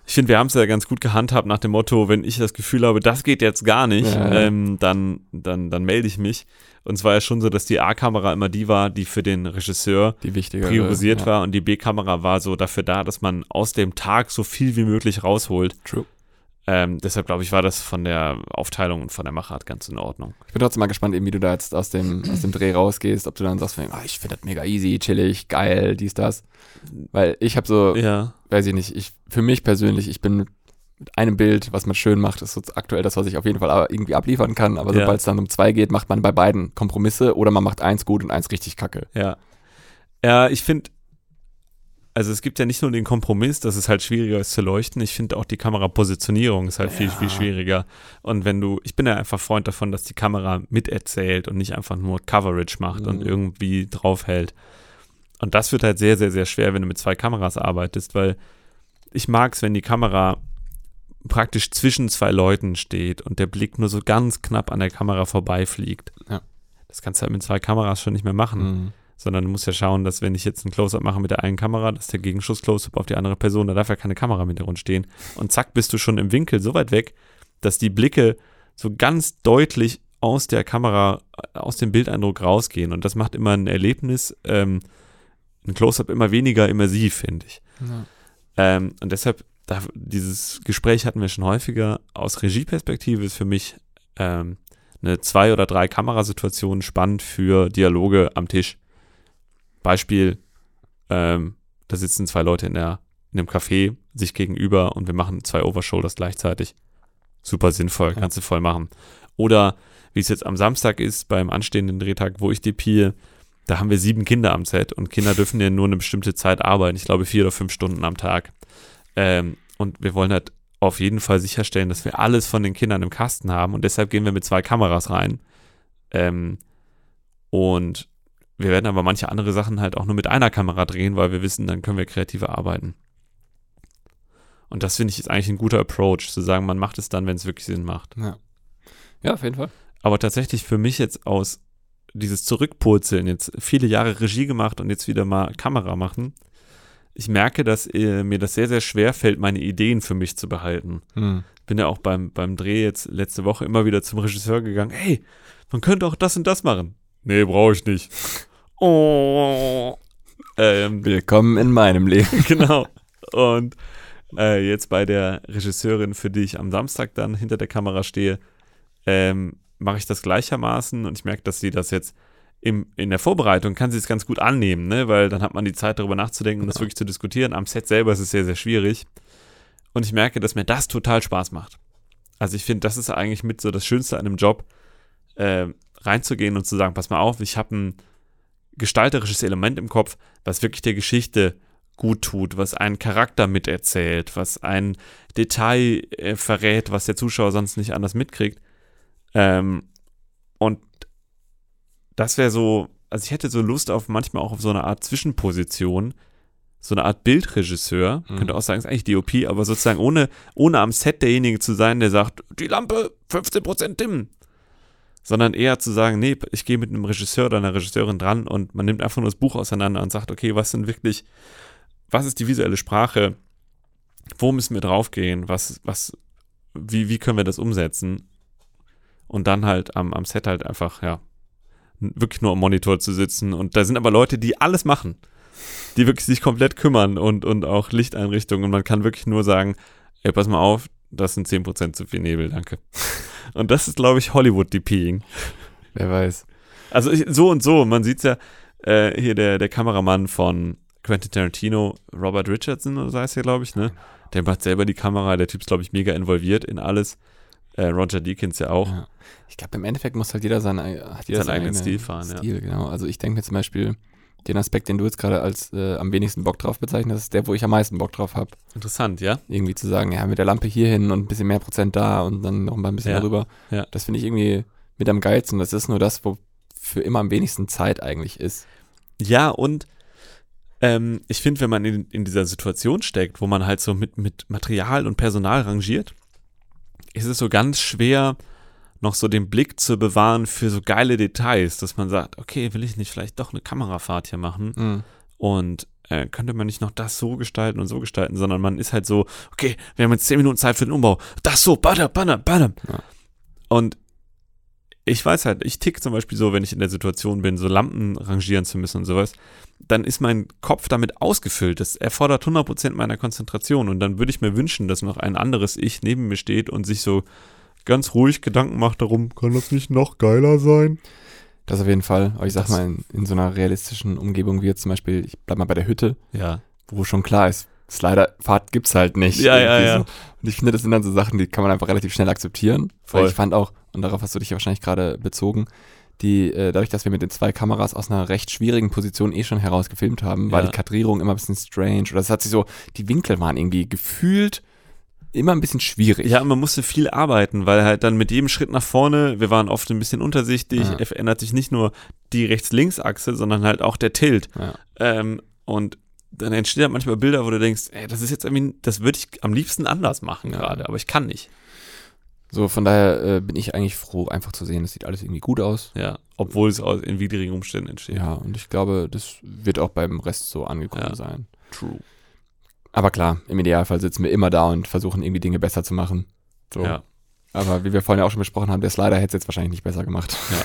ich finde, wir haben es ja ganz gut gehandhabt nach dem Motto, wenn ich das Gefühl habe, das geht jetzt gar nicht, ja. ähm, dann, dann, dann melde ich mich. Und es war ja schon so, dass die A-Kamera immer die war, die für den Regisseur die priorisiert ja. war und die B-Kamera war so dafür da, dass man aus dem Tag so viel wie möglich rausholt. True. Ähm, deshalb glaube ich, war das von der Aufteilung und von der Machart ganz in Ordnung. Ich bin trotzdem mal gespannt, eben, wie du da jetzt aus dem, aus dem Dreh rausgehst, ob du dann sagst, ah, ich finde das mega easy, chillig, geil, dies, das. Weil ich habe so, Ja, weiß ich nicht, ich, für mich persönlich, ich bin mit einem Bild, was man schön macht, ist so aktuell das, was ich auf jeden Fall aber irgendwie abliefern kann. Aber Ja. sobald es dann um zwei geht, macht man bei beiden Kompromisse oder man macht eins gut und eins richtig kacke. ja. Ja, ich finde, also es gibt ja nicht nur den Kompromiss, dass es halt schwieriger ist zu leuchten. Ich finde auch die Kamerapositionierung ist halt viel, Ja. viel schwieriger. Und wenn du, ich bin ja einfach Freund davon, dass die Kamera miterzählt und nicht einfach nur Coverage macht und Mhm. irgendwie draufhält. Und das wird halt sehr, sehr, sehr schwer, wenn du mit zwei Kameras arbeitest, weil ich mag es, wenn die Kamera praktisch zwischen zwei Leuten steht und der Blick nur so ganz knapp an der Kamera vorbeifliegt. Ja. Das kannst du halt mit zwei Kameras schon nicht mehr machen Mhm. sondern du musst ja schauen, dass wenn ich jetzt ein Close-Up mache mit der einen Kamera, dass der Gegenschuss Close-Up auf die andere Person, da darf ja keine Kamera im Hintergrund stehen. Und zack, bist du schon im Winkel so weit weg, dass die Blicke so ganz deutlich aus der Kamera, äh, aus dem Bildeindruck rausgehen. Und das macht immer ein Erlebnis, ähm, ein Close-Up immer weniger immersiv, finde ich. Ja. Ähm, und deshalb, da, dieses Gespräch hatten wir schon häufiger. Aus Regieperspektive ist für mich ähm, eine zwei- oder drei Kamerasituationen spannend für Dialoge am Tisch. Beispiel, ähm, da sitzen zwei Leute in, der, in einem Café sich gegenüber und wir machen zwei Overshoulders gleichzeitig. super sinnvoll, kannst du voll machen. Oder wie es jetzt am Samstag ist, beim anstehenden Drehtag, wo ich DP, da haben wir sieben Kinder am Set und Kinder dürfen ja nur eine bestimmte Zeit arbeiten. Ich glaube vier oder fünf Stunden am Tag. Ähm, und wir wollen halt auf jeden Fall sicherstellen, dass wir alles von den Kindern im Kasten haben und deshalb gehen wir mit zwei Kameras rein. Ähm, und wir werden aber manche andere Sachen halt auch nur mit einer Kamera drehen, weil wir wissen, dann können wir kreativer arbeiten. Und das finde ich ist eigentlich ein guter Approach, zu sagen, man macht es dann, wenn es wirklich Sinn macht. Ja. ja, auf jeden Fall. Aber tatsächlich für mich jetzt aus dieses Zurückpurzeln, jetzt viele Jahre Regie gemacht und jetzt wieder mal Kamera machen, ich merke, dass äh, mir das sehr, sehr schwer fällt, meine Ideen für mich zu behalten. Hm. Bin ja auch beim, beim Dreh jetzt letzte Woche immer wieder zum Regisseur gegangen, hey, man könnte auch das und das machen. Nee, brauche ich nicht. Oh. Ähm, Willkommen in meinem Leben. genau. Und äh, jetzt bei der Regisseurin, für die ich am Samstag dann hinter der Kamera stehe, ähm, mache ich das gleichermaßen und ich merke, dass sie das jetzt im, in der Vorbereitung kann sie es ganz gut annehmen, ne? weil dann hat man die Zeit darüber nachzudenken und das Ja. wirklich zu diskutieren. Am Set selber ist es sehr, sehr schwierig. Und ich merke, dass mir das total Spaß macht. Also ich finde, das ist eigentlich mit so das Schönste an einem Job, äh, reinzugehen und zu sagen, pass mal auf, ich habe ein gestalterisches Element im Kopf, was wirklich der Geschichte gut tut, was einen Charakter miterzählt, was ein Detail äh, verrät, was der Zuschauer sonst nicht anders mitkriegt. Ähm, und das wäre so, also ich hätte so Lust auf manchmal auch auf so eine Art Zwischenposition, so eine Art Bildregisseur, Mhm. könnte auch sagen, ist eigentlich DOP, aber sozusagen ohne, ohne am Set derjenige zu sein, der sagt, die Lampe 15% dimmen. Sondern eher zu sagen, nee, ich gehe mit einem Regisseur oder einer Regisseurin dran und man nimmt einfach nur das Buch auseinander und sagt, okay, was sind wirklich, was ist die visuelle Sprache? Wo müssen wir draufgehen? Was, was, wie, wie können wir das umsetzen? Und dann halt am, am Set halt einfach, ja, wirklich nur am Monitor zu sitzen. Und da sind aber Leute, die alles machen, die wirklich sich komplett kümmern und, und auch Lichteinrichtungen. Und man kann wirklich nur sagen, ey, pass mal auf, das sind 10% zu viel Nebel, danke. Und das ist, glaube ich, Hollywood-DPing. Wer weiß. Also ich, so und so, man sieht ja äh, hier der, der Kameramann von Quentin Tarantino, Robert Richardson, so heißt er, glaube ich, ne? Der macht selber die Kamera, der Typ ist, glaube ich, mega involviert in alles. Äh, Roger Deakins ja auch. Ja. Ich glaube, im Endeffekt muss halt jeder seinen, hat jeder Seinen eigenen eigene Stil fahren, ja. Stil, genau. Also ich denke mir zum Beispiel, den Aspekt, den du jetzt gerade als äh, am wenigsten Bock drauf bezeichnest, ist der, wo ich am meisten Bock drauf habe. Interessant, ja? Irgendwie zu sagen, ja, mit der Lampe hier hin und ein bisschen mehr Prozent da und dann noch mal ein bisschen Ja. darüber. Ja. Das finde ich irgendwie mit am geilsten. Das ist nur das, wo für immer am wenigsten Zeit eigentlich ist. Ja, und ähm, ich finde, wenn man in, in dieser Situation steckt, wo man halt so mit, mit Material und Personal rangiert, ist es so ganz schwer, noch so den Blick zu bewahren für so geile Details, dass man sagt, okay, will ich nicht vielleicht doch eine Kamerafahrt hier machen? Mhm. Und äh, könnte man nicht noch das so gestalten und so gestalten, sondern man ist halt so, okay, wir haben jetzt 10 Minuten Zeit für den Umbau. Das so, banner, banner, banner. Ja. Und ich weiß halt, ich tick zum Beispiel so, wenn ich in der Situation bin, so Lampen rangieren zu müssen und sowas, dann ist mein Kopf damit ausgefüllt. Das erfordert 100% meiner Konzentration. Und dann würde ich mir wünschen, dass noch ein anderes Ich neben mir steht und sich so ganz ruhig Gedanken macht darum, kann das nicht noch geiler sein? Das auf jeden Fall. Aber ich sag Das- mal, in, in so einer realistischen Umgebung wie jetzt zum Beispiel, ich bleib mal bei der Hütte, Ja. wo schon klar ist, Sliderfahrt gibt's halt nicht. Ja, ja, ja. So. Und ich finde, das sind dann so Sachen, die kann man einfach relativ schnell akzeptieren. Voll. Weil ich fand auch, und darauf hast du dich ja wahrscheinlich gerade bezogen, die, äh, dadurch, dass wir mit den zwei Kameras aus einer recht schwierigen Position eh schon heraus gefilmt haben, war Ja. die Kadrierung immer ein bisschen strange. Oder es hat sich so, die Winkel waren irgendwie gefühlt immer ein bisschen schwierig. Ja, man musste viel arbeiten, weil halt dann mit jedem Schritt nach vorne, wir waren oft ein bisschen untersichtig, Ja. verändert sich nicht nur die Rechts-Links-Achse, sondern halt auch der Tilt. Ja. Ähm, und dann entstehen halt manchmal Bilder, wo du denkst, ey, das ist jetzt irgendwie, das würde ich am liebsten anders machen Ja. gerade, aber ich kann nicht. So, von daher äh, bin ich eigentlich froh, einfach zu sehen, das sieht alles irgendwie gut aus. Ja, obwohl es aus, in widrigen Umständen entsteht. Ja, und ich glaube, das wird auch beim Rest so angekommen Ja. sein. True. Aber klar, im Idealfall sitzen wir immer da und versuchen irgendwie Dinge besser zu machen. So. Ja. Aber wie wir vorhin ja auch schon besprochen haben, der Slider hätte es jetzt wahrscheinlich nicht besser gemacht. Ja.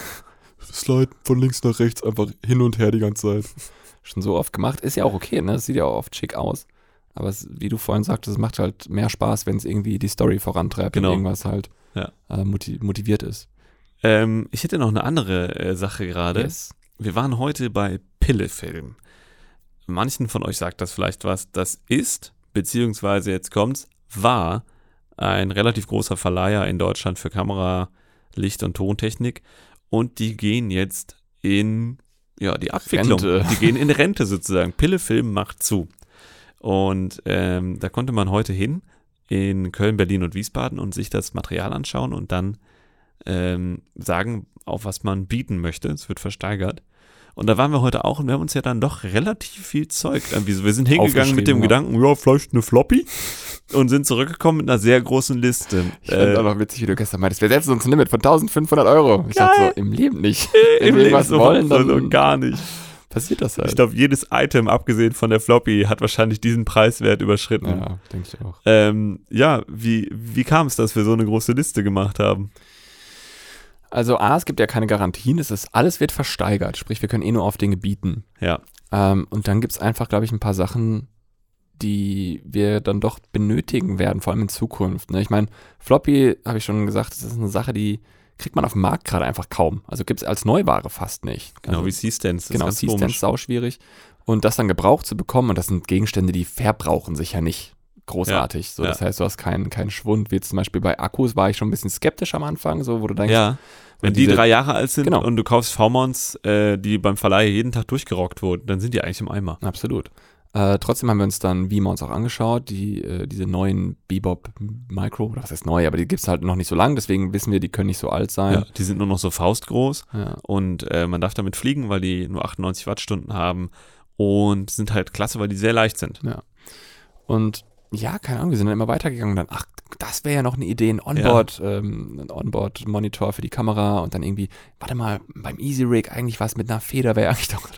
Slide von links nach rechts einfach hin und her die ganze Zeit. Schon so oft gemacht. Ist ja auch okay, ne? Das sieht ja auch oft schick aus. Aber es, wie du vorhin sagtest, es macht halt mehr Spaß, wenn es irgendwie die Story vorantreibt Genau. und irgendwas halt Ja. äh, motiv motiviert ist. Ähm, ich hätte noch eine andere äh, Sache gerade. Yes. Wir waren heute bei Pillefilm. Manchen von euch sagt das vielleicht was. Das ist, beziehungsweise jetzt kommt's, war ein relativ großer Verleiher in Deutschland für Kamera, Licht und Tontechnik. Und die gehen jetzt in ja, die Abwicklung. Rente. Die gehen in Rente sozusagen. Pillefilm macht zu. Und ähm, da konnte man heute hin in Köln, Berlin und Wiesbaden und sich das Material anschauen und dann ähm, sagen, auf was man bieten möchte. Es wird versteigert. Und da waren wir heute auch und wir haben uns ja dann doch relativ viel Zeug. Wir sind hingegangen mit dem ja. Gedanken, ja, vielleicht eine Floppy und sind zurückgekommen mit einer sehr großen Liste. Ich fand Äh, noch witzig, wie du gestern meintest, wir setzen uns ein Limit von 1500 Euro. Ich dachte so, im Leben nicht. Im Wenn wir Leben was so, wollen, so, dann so gar nicht. Passiert das halt. Ich glaube, jedes Item, abgesehen von der Floppy, hat wahrscheinlich diesen Preiswert überschritten. Ja, denke ich auch. ähm, ja wie, wie kam es, dass wir so eine große Liste gemacht haben? Also A, es gibt ja keine Garantien, es ist, alles wird versteigert, sprich, wir können eh nur auf Dinge bieten. Ja, Ähm, und dann gibt es einfach, glaube ich, ein paar Sachen, die wir dann doch benötigen werden, vor allem in Zukunft. Ne? Ich meine, Floppy, habe ich schon gesagt, das ist eine Sache, die kriegt man auf dem Markt gerade einfach kaum. Also gibt es als Neuware fast nicht. genau also, wie C-Stance. Genau, C-Stands sau schwierig. Und das dann gebraucht zu bekommen, und das sind Gegenstände, die verbrauchen sich ja nicht großartig. so, ja. Das heißt, du hast keinen, keinen Schwund, wie zum Beispiel bei Akkus war ich schon ein bisschen skeptisch am Anfang, so wo du denkst, Ja, wenn die diese- drei Jahre alt sind Genau. und du kaufst V-Mons, äh, die beim Verleih jeden Tag durchgerockt wurden, dann sind die eigentlich im Eimer. Absolut. Äh, trotzdem haben wir uns dann V-Mounts auch angeschaut, die, äh, diese neuen Bebop Micro, oder was heißt neu, aber die gibt es halt noch nicht so lang, deswegen wissen wir, die können nicht so alt Ja, sein. die sind nur noch so faustgroß Ja. und äh, man darf damit fliegen, weil die nur 98 Wattstunden haben und sind halt klasse, weil die sehr leicht sind. Und ja, keine Ahnung, wir sind dann immer weitergegangen und dann, ach, das wäre ja noch eine Idee, ein Onboard, ähm, ein Onboard-Monitor für die Kamera und dann irgendwie, warte mal, beim Easy Rig eigentlich was mit einer Feder wäre eigentlich doch.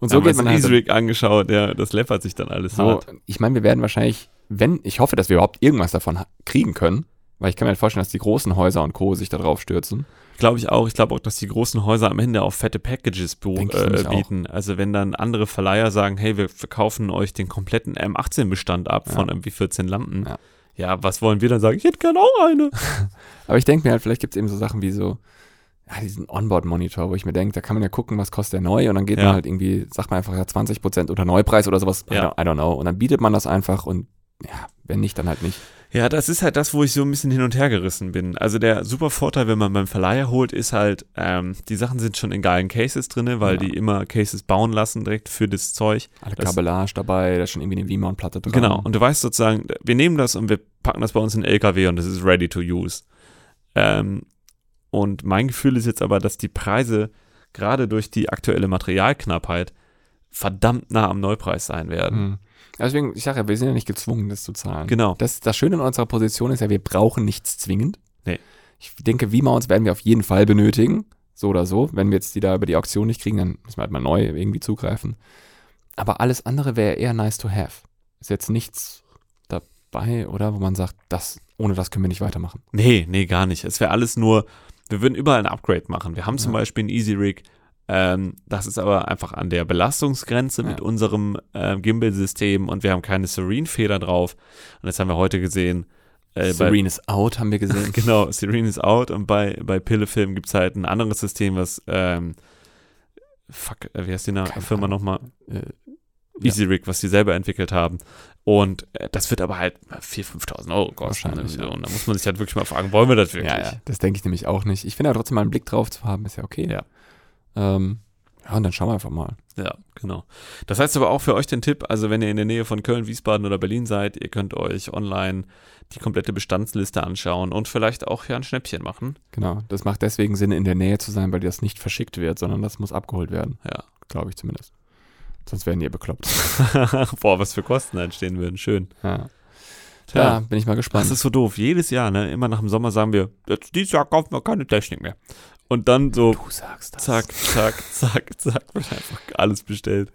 Und so geht man halt. Easy Rig angeschaut, ja, das läppert sich dann alles So, hart. ich meine, wir werden wahrscheinlich, wenn, ich hoffe, dass wir überhaupt irgendwas davon kriegen können, weil ich kann mir halt vorstellen, dass die großen Häuser und Co. sich da drauf stürzen. Glaube ich auch. Ich glaube auch, dass die großen Häuser am Ende auch fette Packages äh, nämlich auch. bieten. Also wenn dann andere Verleiher sagen, hey, wir verkaufen euch den kompletten M18-Bestand ab Ja. von irgendwie 14 Lampen. Ja. Ja. was wollen wir dann sagen? Ich hätte gerne auch eine. Aber ich denke mir halt, vielleicht gibt es eben so Sachen wie so, ja, diesen Onboard-Monitor, wo ich mir denke, da kann man ja gucken, was kostet der neu und dann geht man halt irgendwie, sagt man einfach ja 20% unter Neupreis oder sowas, I, don't, I don't know. Und dann bietet man das einfach und ja, wenn nicht, dann halt nicht. Ja, das ist halt das, wo ich so ein bisschen hin und her gerissen bin. Also der super Vorteil, wenn man beim Verleiher holt, ist halt, ähm, die Sachen sind schon in geilen Cases drin, weil Ja. die immer Cases bauen lassen direkt für das Zeug. Alle Das- Kabellage dabei, da ist schon irgendwie eine V-Mount-Platte dran. Genau. Und du weißt sozusagen, wir nehmen das und wir packen das bei uns in den LKW und das ist ready to use. Ähm, und mein Gefühl ist jetzt aber, dass die Preise gerade durch die aktuelle Materialknappheit verdammt nah am Neupreis sein werden. Mhm. Deswegen, ich sage ja, wir sind ja nicht gezwungen, das zu zahlen. Genau. Das, das Schöne in unserer Position ist ja, wir brauchen nichts zwingend. Nee. Ich denke, V-Mounts werden wir auf jeden Fall benötigen. So oder so. Wenn wir jetzt die da über die Auktion nicht kriegen, dann müssen wir halt mal neu irgendwie zugreifen. Aber alles andere wäre eher nice to have. Ist jetzt nichts dabei, oder? Wo man sagt, das, ohne das können wir nicht weitermachen. Nee, nee, gar nicht. Es wäre alles nur, wir würden überall ein Upgrade machen. Wir haben zum Ja. Beispiel ein Easy Rig. Ähm, das ist aber einfach an der Belastungsgrenze mit Ja. unserem äh, Gimbal-System und wir haben keine Serene-Feder drauf. Und das haben wir heute gesehen. Äh, Serene is out, haben wir gesehen. Genau, Serene is out und bei, bei Pillefilm gibt es halt ein anderes System, was, ähm, fuck, äh, wie heißt die Na Keine Firma nochmal? äh, Easy Rig, was die selber entwickelt haben. Und äh, das wird aber halt 4.000, 5.000 Euro kosten. Wahrscheinlich, ja. Und da muss man sich halt wirklich mal fragen, wollen wir das wirklich? ja, ja, das denke ich nämlich auch nicht. Ich finde ja trotzdem mal einen Blick drauf zu haben, ist ja okay. Ja. Ähm, ja, und dann schauen wir einfach mal. Ja, genau. Das heißt aber auch für euch den Tipp, also wenn ihr in der Nähe von Köln, Wiesbaden oder Berlin seid, ihr könnt euch online die komplette Bestandsliste anschauen und vielleicht auch ja ein Schnäppchen machen. Genau. Das macht deswegen Sinn, in der Nähe zu sein, weil das nicht verschickt wird, sondern das muss abgeholt werden. Ja. Glaube ich zumindest. Sonst werden die bekloppt. Boah, was für Kosten entstehen würden. Schön. Ja. Tja. ja, bin ich mal gespannt. Das ist so doof. Jedes Jahr, ne? Immer nach dem Sommer sagen wir, jetzt dieses Jahr kaufen wir keine Technik mehr. Und dann so, du sagst das. zack, zack, zack, zack, wird einfach alles bestellt.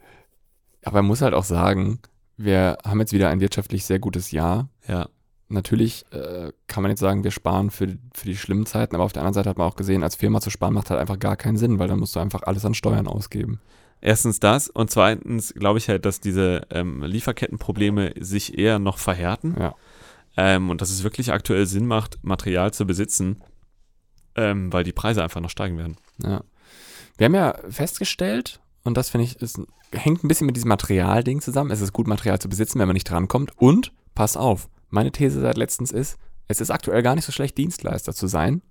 Aber man muss halt auch sagen, wir haben jetzt wieder ein wirtschaftlich sehr gutes Jahr. Ja. Natürlich äh, kann man jetzt sagen, wir sparen für, für die schlimmen Zeiten, aber auf der anderen Seite hat man auch gesehen, als Firma zu sparen macht halt einfach gar keinen Sinn, weil dann musst du einfach alles an Steuern ausgeben. Erstens das und zweitens glaube ich halt, dass diese ähm, Lieferkettenprobleme sich eher noch verhärten. Ja. Ähm, und dass es wirklich aktuell Sinn macht, Material zu besitzen, ähm, weil die Preise einfach noch steigen werden. Ja. Wir haben ja festgestellt, und das finde ich, ist, hängt ein bisschen mit diesem Materialding zusammen. Es ist gut, Material zu besitzen, wenn man nicht drankommt. Und, pass auf, meine These seit letztens ist, es ist aktuell gar nicht so schlecht, Dienstleister zu sein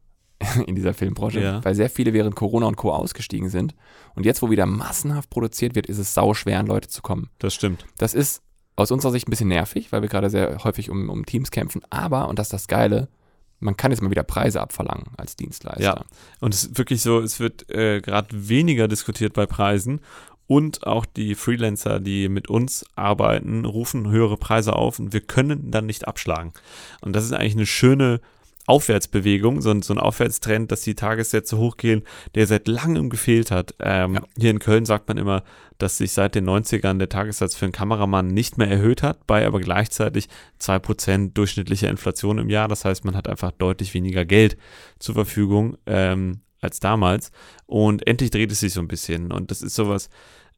in dieser Filmbranche, Ja. weil sehr viele während Corona und Co. ausgestiegen sind. Und jetzt, wo wieder massenhaft produziert wird, ist es sau schwer, an Leute zu kommen. Das stimmt. Das ist aus unserer Sicht ein bisschen nervig, weil wir gerade sehr häufig um, um Teams kämpfen. Aber, und das ist das Geile, man kann jetzt mal wieder Preise abverlangen als Dienstleister. Ja. Und es ist wirklich so, es wird äh, gerade weniger diskutiert bei Preisen und auch die Freelancer, die mit uns arbeiten, rufen höhere Preise auf und wir können dann nicht abschlagen. Und das ist eigentlich eine schöne Aufwärtsbewegung, so ein, so ein Aufwärtstrend, dass die Tagessätze hochgehen, der seit langem gefehlt hat. Ähm, Ja. Hier in Köln sagt man immer, dass sich seit den 90ern der Tagessatz für einen Kameramann nicht mehr erhöht hat, bei aber gleichzeitig 2% durchschnittlicher Inflation im Jahr. Das heißt, man hat einfach deutlich weniger Geld zur Verfügung ähm, als damals. Und endlich dreht es sich so ein bisschen. Und das ist sowas,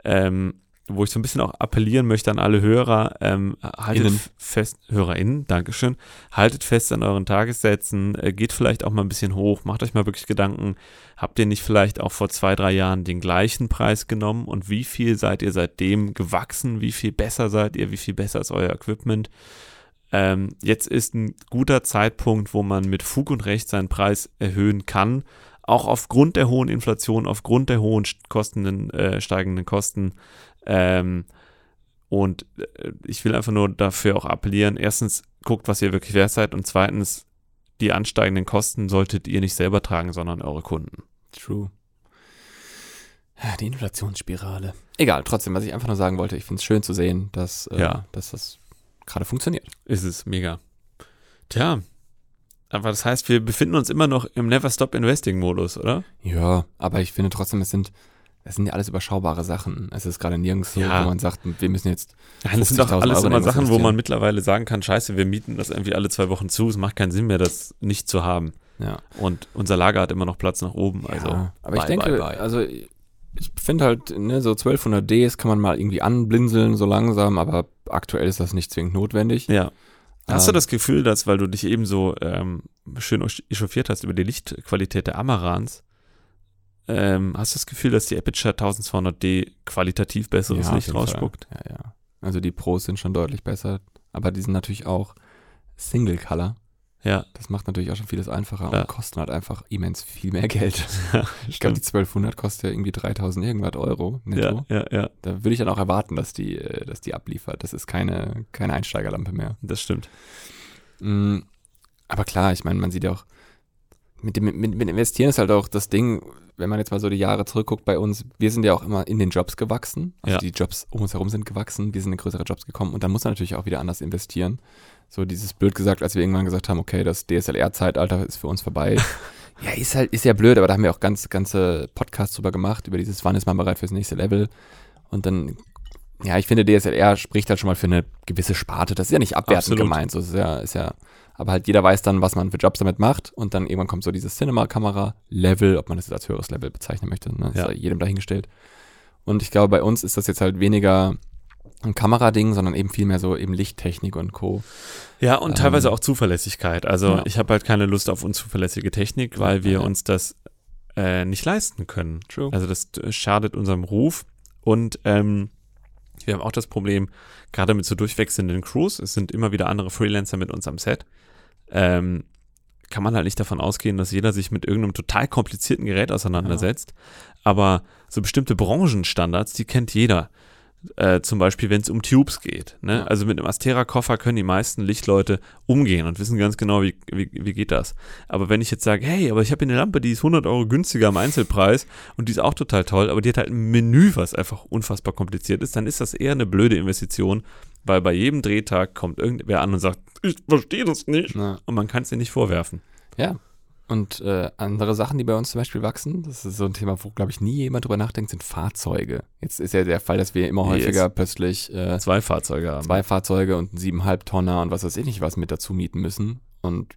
ähm, wo ich so ein bisschen auch appellieren möchte an alle Hörer, ähm, haltet Innen. fest, HörerInnen, Dankeschön, haltet fest an euren Tagessätzen, äh, geht vielleicht auch mal ein bisschen hoch, macht euch mal wirklich Gedanken, habt ihr nicht vielleicht auch vor zwei, drei Jahren den gleichen Preis genommen und wie viel seid ihr seitdem gewachsen, wie viel besser seid ihr, wie viel besser ist euer Equipment? Ähm, jetzt ist ein guter Zeitpunkt, wo man mit Fug und Recht seinen Preis erhöhen kann, auch aufgrund der hohen Inflation, aufgrund der hohen äh, steigenden Kosten. Ähm, und äh, ich will einfach nur dafür auch appellieren, erstens guckt, was ihr wirklich wert seid und zweitens, die ansteigenden Kosten solltet ihr nicht selber tragen, sondern eure Kunden. True. Die Inflationsspirale. Egal, trotzdem, was ich einfach nur sagen wollte, ich finde es schön zu sehen, dass, äh, Ja. dass das gerade funktioniert. Ist es mega. Tja, aber das heißt, wir befinden uns immer noch im Never Stop Investing Modus, oder? Ja, aber ich finde trotzdem, es sind, es sind ja alles überschaubare Sachen. Es ist gerade nirgends so, Ja. wo man sagt, wir müssen jetzt, Nein, das sind doch 50.000 alles Euro immer Sachen, wo man mittlerweile sagen kann, scheiße, wir mieten das irgendwie alle zwei Wochen zu, es macht keinen Sinn mehr, das nicht zu haben. ja. Und unser Lager hat immer noch Platz nach oben, also ja. Aber ich bye, denke, bye, bye. also ich finde halt, ne, so 1200 Ds kann man mal irgendwie anblinzeln, so langsam, aber aktuell ist das nicht zwingend notwendig. Ja. Hast du Ähm, das Gefühl, dass, weil du dich eben so ähm, schön echauffiert hast über die Lichtqualität der Amarans, ähm, hast du das Gefühl, dass die Aperture 1200D qualitativ besseres Ja, Licht rausspuckt? Ja, ja. Also die Pros sind schon deutlich besser, aber die sind natürlich auch Single Color. Ja. Das macht natürlich auch schon vieles einfacher Ja. und kosten halt einfach immens viel mehr Geld. ja Ich glaube, die 1200 kostet ja irgendwie 3000 irgendwas Euro netto. ja, ja, ja, Da würde ich dann auch erwarten, dass die, äh, dass die abliefert. Das ist keine, keine Einsteigerlampe mehr. das stimmt. Mm, Aber klar, ich meine, man sieht ja auch, mit dem mit, mit Investieren ist halt auch das Ding, wenn man jetzt mal so die Jahre zurückguckt bei uns, wir sind ja auch immer in den Jobs gewachsen. Also Ja. die Jobs um uns herum sind gewachsen, wir sind in größere Jobs gekommen und dann muss man natürlich auch wieder anders investieren. So dieses blöd gesagt, als wir irgendwann gesagt haben, okay, das DSLR-Zeitalter ist für uns vorbei. ja, ist halt, ist ja blöd, aber da haben wir auch ganz, ganze Podcasts drüber gemacht, über dieses, wann ist man bereit fürs nächste Level. Und dann, ja, ich finde, DSLR spricht halt schon mal für eine gewisse Sparte. Das ist ja nicht abwertend Absolut. gemeint. So, ist ja, ist ja, aber halt jeder weiß dann, was man für Jobs damit macht. Und dann irgendwann kommt so dieses Cinema-Kamera-Level, ob man das jetzt als höheres Level bezeichnen möchte. Ne? Das Ja. ist ja jedem dahingestellt. Und ich glaube, bei uns ist das jetzt halt weniger ein Kamerading, sondern eben viel mehr so eben Lichttechnik und Co. Ja, und Ähm, teilweise auch Zuverlässigkeit. Also ja. ich habe halt keine Lust auf unzuverlässige Technik, weil wir Ja. uns das äh, nicht leisten können. True. Also das äh, schadet unserem Ruf. Und ähm, wir haben auch das Problem, gerade mit so durchwechselnden Crews, es sind immer wieder andere Freelancer mit uns am Set, ähm, kann man halt nicht davon ausgehen, dass jeder sich mit irgendeinem total komplizierten Gerät auseinandersetzt. Aber so bestimmte Branchenstandards, die kennt jeder. Äh, zum Beispiel, wenn es um Tubes geht. Ne? Ja. Also mit einem Astera-Koffer können die meisten Lichtleute umgehen und wissen ganz genau, wie, wie, wie geht das. Aber wenn ich jetzt sage, hey, aber ich habe hier eine Lampe, die ist 100 Euro günstiger am Einzelpreis und die ist auch total toll, aber die hat halt ein Menü, was einfach unfassbar kompliziert ist, dann ist das eher eine blöde Investition, weil bei jedem Drehtag kommt irgendwer an und sagt, ich verstehe das nicht. Ja. Und man kann es dir nicht vorwerfen. Ja. Und äh, andere Sachen, die bei uns zum Beispiel wachsen, das ist so ein Thema, wo, glaube ich, nie jemand drüber nachdenkt, sind Fahrzeuge. Jetzt ist ja der Fall, dass wir immer häufiger plötzlich äh, Zwei Fahrzeuge haben. zwei Fahrzeuge und einen siebeneinhalb Tonner und was weiß ich nicht was mit dazu mieten müssen. Und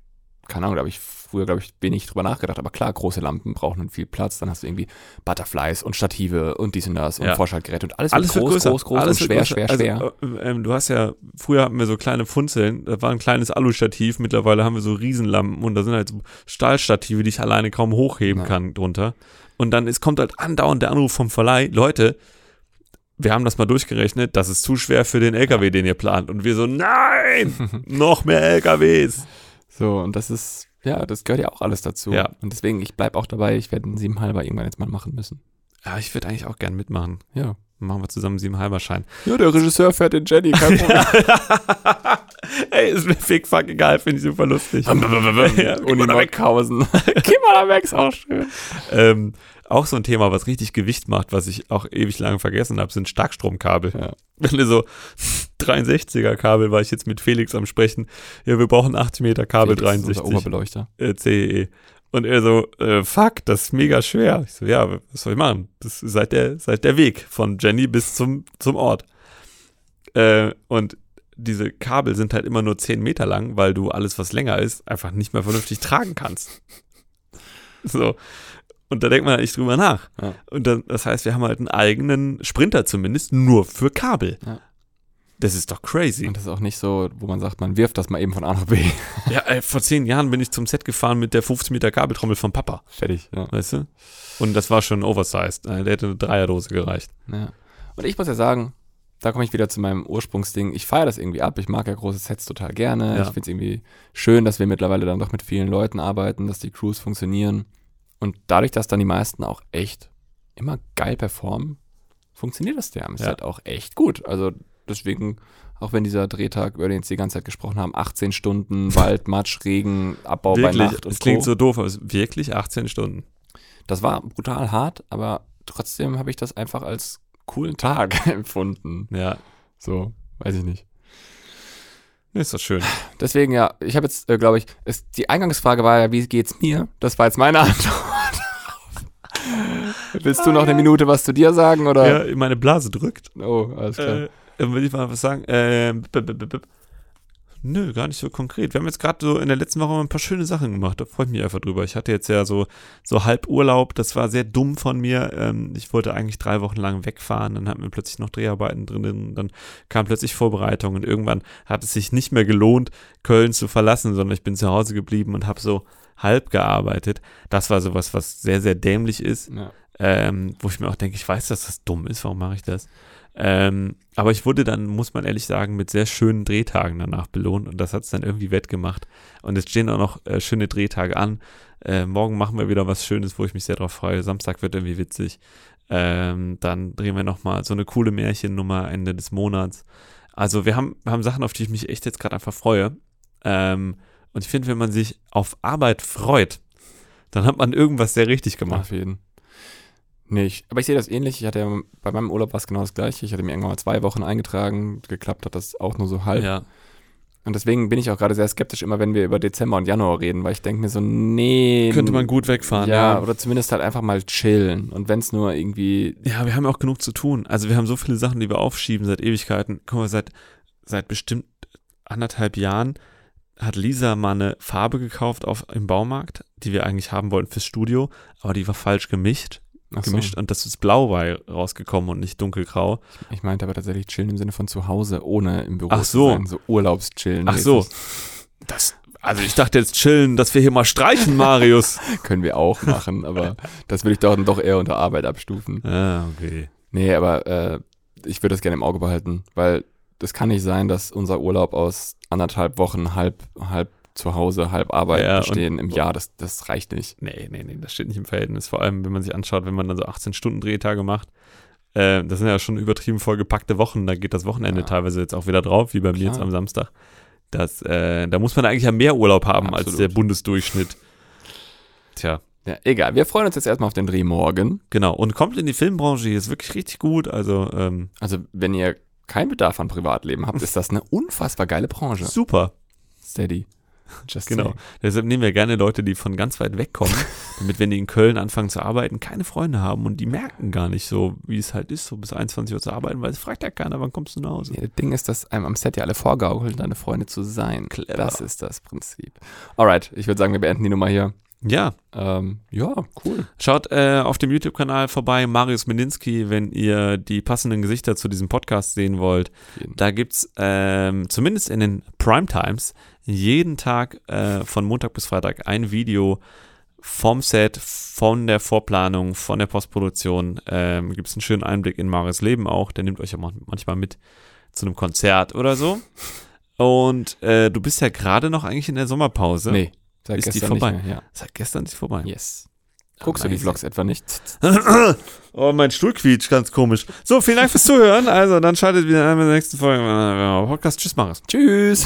keine Ahnung, da habe ich früher, glaube ich, wenig drüber nachgedacht. Aber klar, große Lampen brauchen viel Platz. Dann hast du irgendwie Butterflies und Stative und dies und das und Ja. Vorschaltgeräte und alles, Alles groß, groß, groß Alles und schwer, größer. schwer, schwer. Also, äh, ähm, du hast ja, früher hatten wir so kleine Funzeln, da war ein kleines Alustativ, mittlerweile haben wir so Riesenlampen und da sind halt so Stahlstative, die ich alleine kaum hochheben Ja. kann drunter. Und dann ist, kommt halt andauernd der Anruf vom Verleih, Leute, wir haben das mal durchgerechnet, das ist zu schwer für den LKW, den ihr plant. Und wir so, nein, noch mehr LKWs. So, und das ist, ja, das gehört ja auch alles dazu. Ja. Und deswegen, ich bleib auch dabei, ich werde einen siebenhalber irgendwann jetzt mal machen müssen. Ja, ich würde eigentlich auch gern mitmachen. Ja. Machen wir zusammen halber Schein. Ja, der Regisseur fährt den Jenny, kein Problem. Ey, ist mir fick fuck egal, finde ich super lustig. Ja, Uni mal da weg, ist auch schön. ähm, auch so ein Thema, was richtig Gewicht macht, was ich auch ewig lange vergessen habe, sind Starkstromkabel. Ja. Wenn du so 63er Kabel, war ich jetzt mit Felix am Sprechen, ja, wir brauchen 80 Meter Kabel, Felix ist unser 63 Oberbeleuchter. äh, CEE. Und er so, äh, fuck, das ist mega schwer. Ich so, ja, was soll ich machen? Das ist seit der, seit der Weg von Jenny bis zum, zum Ort. Äh, und diese Kabel sind halt immer nur 10 Meter lang, weil du alles, was länger ist, einfach nicht mehr vernünftig tragen kannst. So. Und da denkt man halt nicht drüber nach. Ja. Und dann, das heißt, wir haben halt einen eigenen Sprinter zumindest nur für Kabel. Ja. Das ist doch crazy. Und das ist auch nicht so, wo man sagt, man wirft das mal eben von A nach B. Ja, ey, vor zehn Jahren bin ich zum Set gefahren mit der 50 Meter Kabeltrommel vom Papa. Fertig. Ja. Weißt du? Und das war schon oversized. Äh, Der hätte eine Dreierdose gereicht. Ja. Und ich muss ja sagen, da komme ich wieder zu meinem Ursprungsding. Ich feiere das irgendwie ab. Ich mag ja große Sets total gerne. Ja. Ich finde es irgendwie schön, dass wir mittlerweile dann doch mit vielen Leuten arbeiten, dass die Crews funktionieren. Und dadurch, dass dann die meisten auch echt immer geil performen, funktioniert das der am Ja. Set auch echt gut. Also deswegen, auch wenn dieser Drehtag, über den jetzt die ganze Zeit gesprochen haben, 18 Stunden, Wald, Matsch, Regen, Abbau bei wirklich, Nacht und es klingt Co. so doof, aber es ist wirklich 18 Stunden. Das war brutal hart, aber trotzdem habe ich das einfach als coolen Tag empfunden. Ja, So, weiß ich nicht. Ist doch schön. Deswegen ja, ich habe jetzt, äh, glaube ich, es, die Eingangsfrage war ja, wie geht's mir? Das war jetzt meine Antwort. Willst du noch eine Minute was zu dir sagen oder? Ja, meine Blase drückt. Oh, alles klar. Äh, dann will ich mal was sagen. Ähm, b- b- b- b- Nö, gar nicht so konkret. Wir haben jetzt gerade so in der letzten Woche mal ein paar schöne Sachen gemacht. Da freue ich mich einfach drüber. Ich hatte jetzt ja so, so halb Urlaub. Das war sehr dumm von mir. Ähm, ich wollte eigentlich drei Wochen lang wegfahren. Dann hatten wir plötzlich noch Dreharbeiten drin. Dann kam plötzlich Vorbereitung. Und irgendwann hat es sich nicht mehr gelohnt, Köln zu verlassen, sondern ich bin zu Hause geblieben und habe so halb gearbeitet. Das war sowas, was sehr, sehr dämlich ist ja. ähm, wo ich mir auch denke, ich weiß, dass das dumm ist, warum mache ich das? Ähm, aber ich wurde dann, muss man ehrlich sagen, mit sehr schönen Drehtagen danach belohnt und das hat es dann irgendwie wettgemacht. Und es stehen auch noch äh, schöne Drehtage an. Äh, morgen machen wir wieder was Schönes, wo ich mich sehr drauf freue. Samstag wird irgendwie witzig. Ähm, dann drehen wir nochmal so eine coole Märchennummer Ende des Monats. Also wir haben, wir haben Sachen, auf die ich mich echt jetzt gerade einfach freue. Ähm, und ich finde, wenn man sich auf Arbeit freut, dann hat man irgendwas sehr richtig gemacht. Auf jeden. Nicht. Aber ich sehe das ähnlich. Ich hatte ja bei meinem Urlaub war es genau das gleiche. Ich hatte mir irgendwann mal zwei Wochen eingetragen. Geklappt hat das auch nur so halb. Ja. Und deswegen bin ich auch gerade sehr skeptisch immer, wenn wir über Dezember und Januar reden, weil ich denke mir so, nee. Könnte man gut wegfahren. ja, Ja, oder zumindest halt einfach mal chillen. Und wenn es nur irgendwie ja, wir haben auch genug zu tun. Also wir haben so viele Sachen, die wir aufschieben seit Ewigkeiten. Guck mal, seit, seit bestimmt anderthalb Jahren hat Lisa mal eine Farbe gekauft auf, im Baumarkt, die wir eigentlich haben wollten fürs Studio, aber die war falsch gemischt. Ach so. gemischt und das ist blau bei rausgekommen und nicht dunkelgrau. Ich meinte aber tatsächlich chillen im Sinne von zu Hause, ohne im Büro Ach zu so. sein. So Urlaubschillen. Ach so. Das, also ich dachte jetzt chillen, dass wir hier mal streichen, Marius. Können wir auch machen, aber das würde ich doch, doch eher unter Arbeit abstufen. ah, okay. Nee, aber äh, ich würde das gerne im Auge behalten, weil das kann nicht sein, dass unser Urlaub aus anderthalb Wochen halb, halb zu Hause, halb Arbeit Ja, bestehen im Jahr. Das, das reicht nicht. Nee, nee, nee, das steht nicht im Verhältnis. Vor allem, wenn man sich anschaut, wenn man dann so 18 Stunden Drehtage macht. Äh, das sind ja schon übertrieben vollgepackte Wochen. Da geht das Wochenende Ja. teilweise jetzt auch wieder drauf, wie bei mir Klar. jetzt am Samstag. Das, äh, da muss man eigentlich ja mehr Urlaub haben als Absolut. der Bundesdurchschnitt. Tja, Ja, egal. Wir freuen uns jetzt erstmal auf den Dreh morgen. genau. Und kommt in die Filmbranche, ist wirklich richtig gut. Also, ähm, Also, wenn ihr keinen Bedarf an Privatleben habt, ist das eine unfassbar geile Branche. super. Steady. Just Genau. saying. Deshalb nehmen wir gerne Leute, die von ganz weit weg kommen, damit, wenn die in Köln anfangen zu arbeiten, keine Freunde haben und die merken gar nicht so, wie es halt ist, so bis 21 Uhr zu arbeiten, weil es fragt ja keiner, wann kommst du nach Hause. Ja, das Ding ist, dass einem am Set ja alle vorgaukeln, deine Freunde zu sein. Clever. Das ist das Prinzip. Alright, ich würde sagen, wir beenden die Nummer hier. Ja, Ähm, ja, cool. Schaut äh, auf dem YouTube-Kanal vorbei, Marius Mininski, wenn ihr die passenden Gesichter zu diesem Podcast sehen wollt. Da gibt's ähm, zumindest in den Primetimes jeden Tag äh, von Montag bis Freitag ein Video vom Set, von der Vorplanung, von der Postproduktion. Ähm, gibt's einen schönen Einblick in Marius Leben auch. Der nimmt euch ja man- manchmal mit zu einem Konzert oder so. Und äh, du bist ja gerade noch eigentlich in der Sommerpause. Nee, seit Ist die gestern vorbei? Ja. Seit gestern ist sie vorbei. Yes. Guckst du die. Vlogs etwa nicht? Oh, mein Stuhl quietscht, ganz komisch. So, vielen Dank fürs Zuhören. Also, dann schaltet wieder ein bei der nächsten Folge. Podcast. Tschüss, Maris. Tschüss.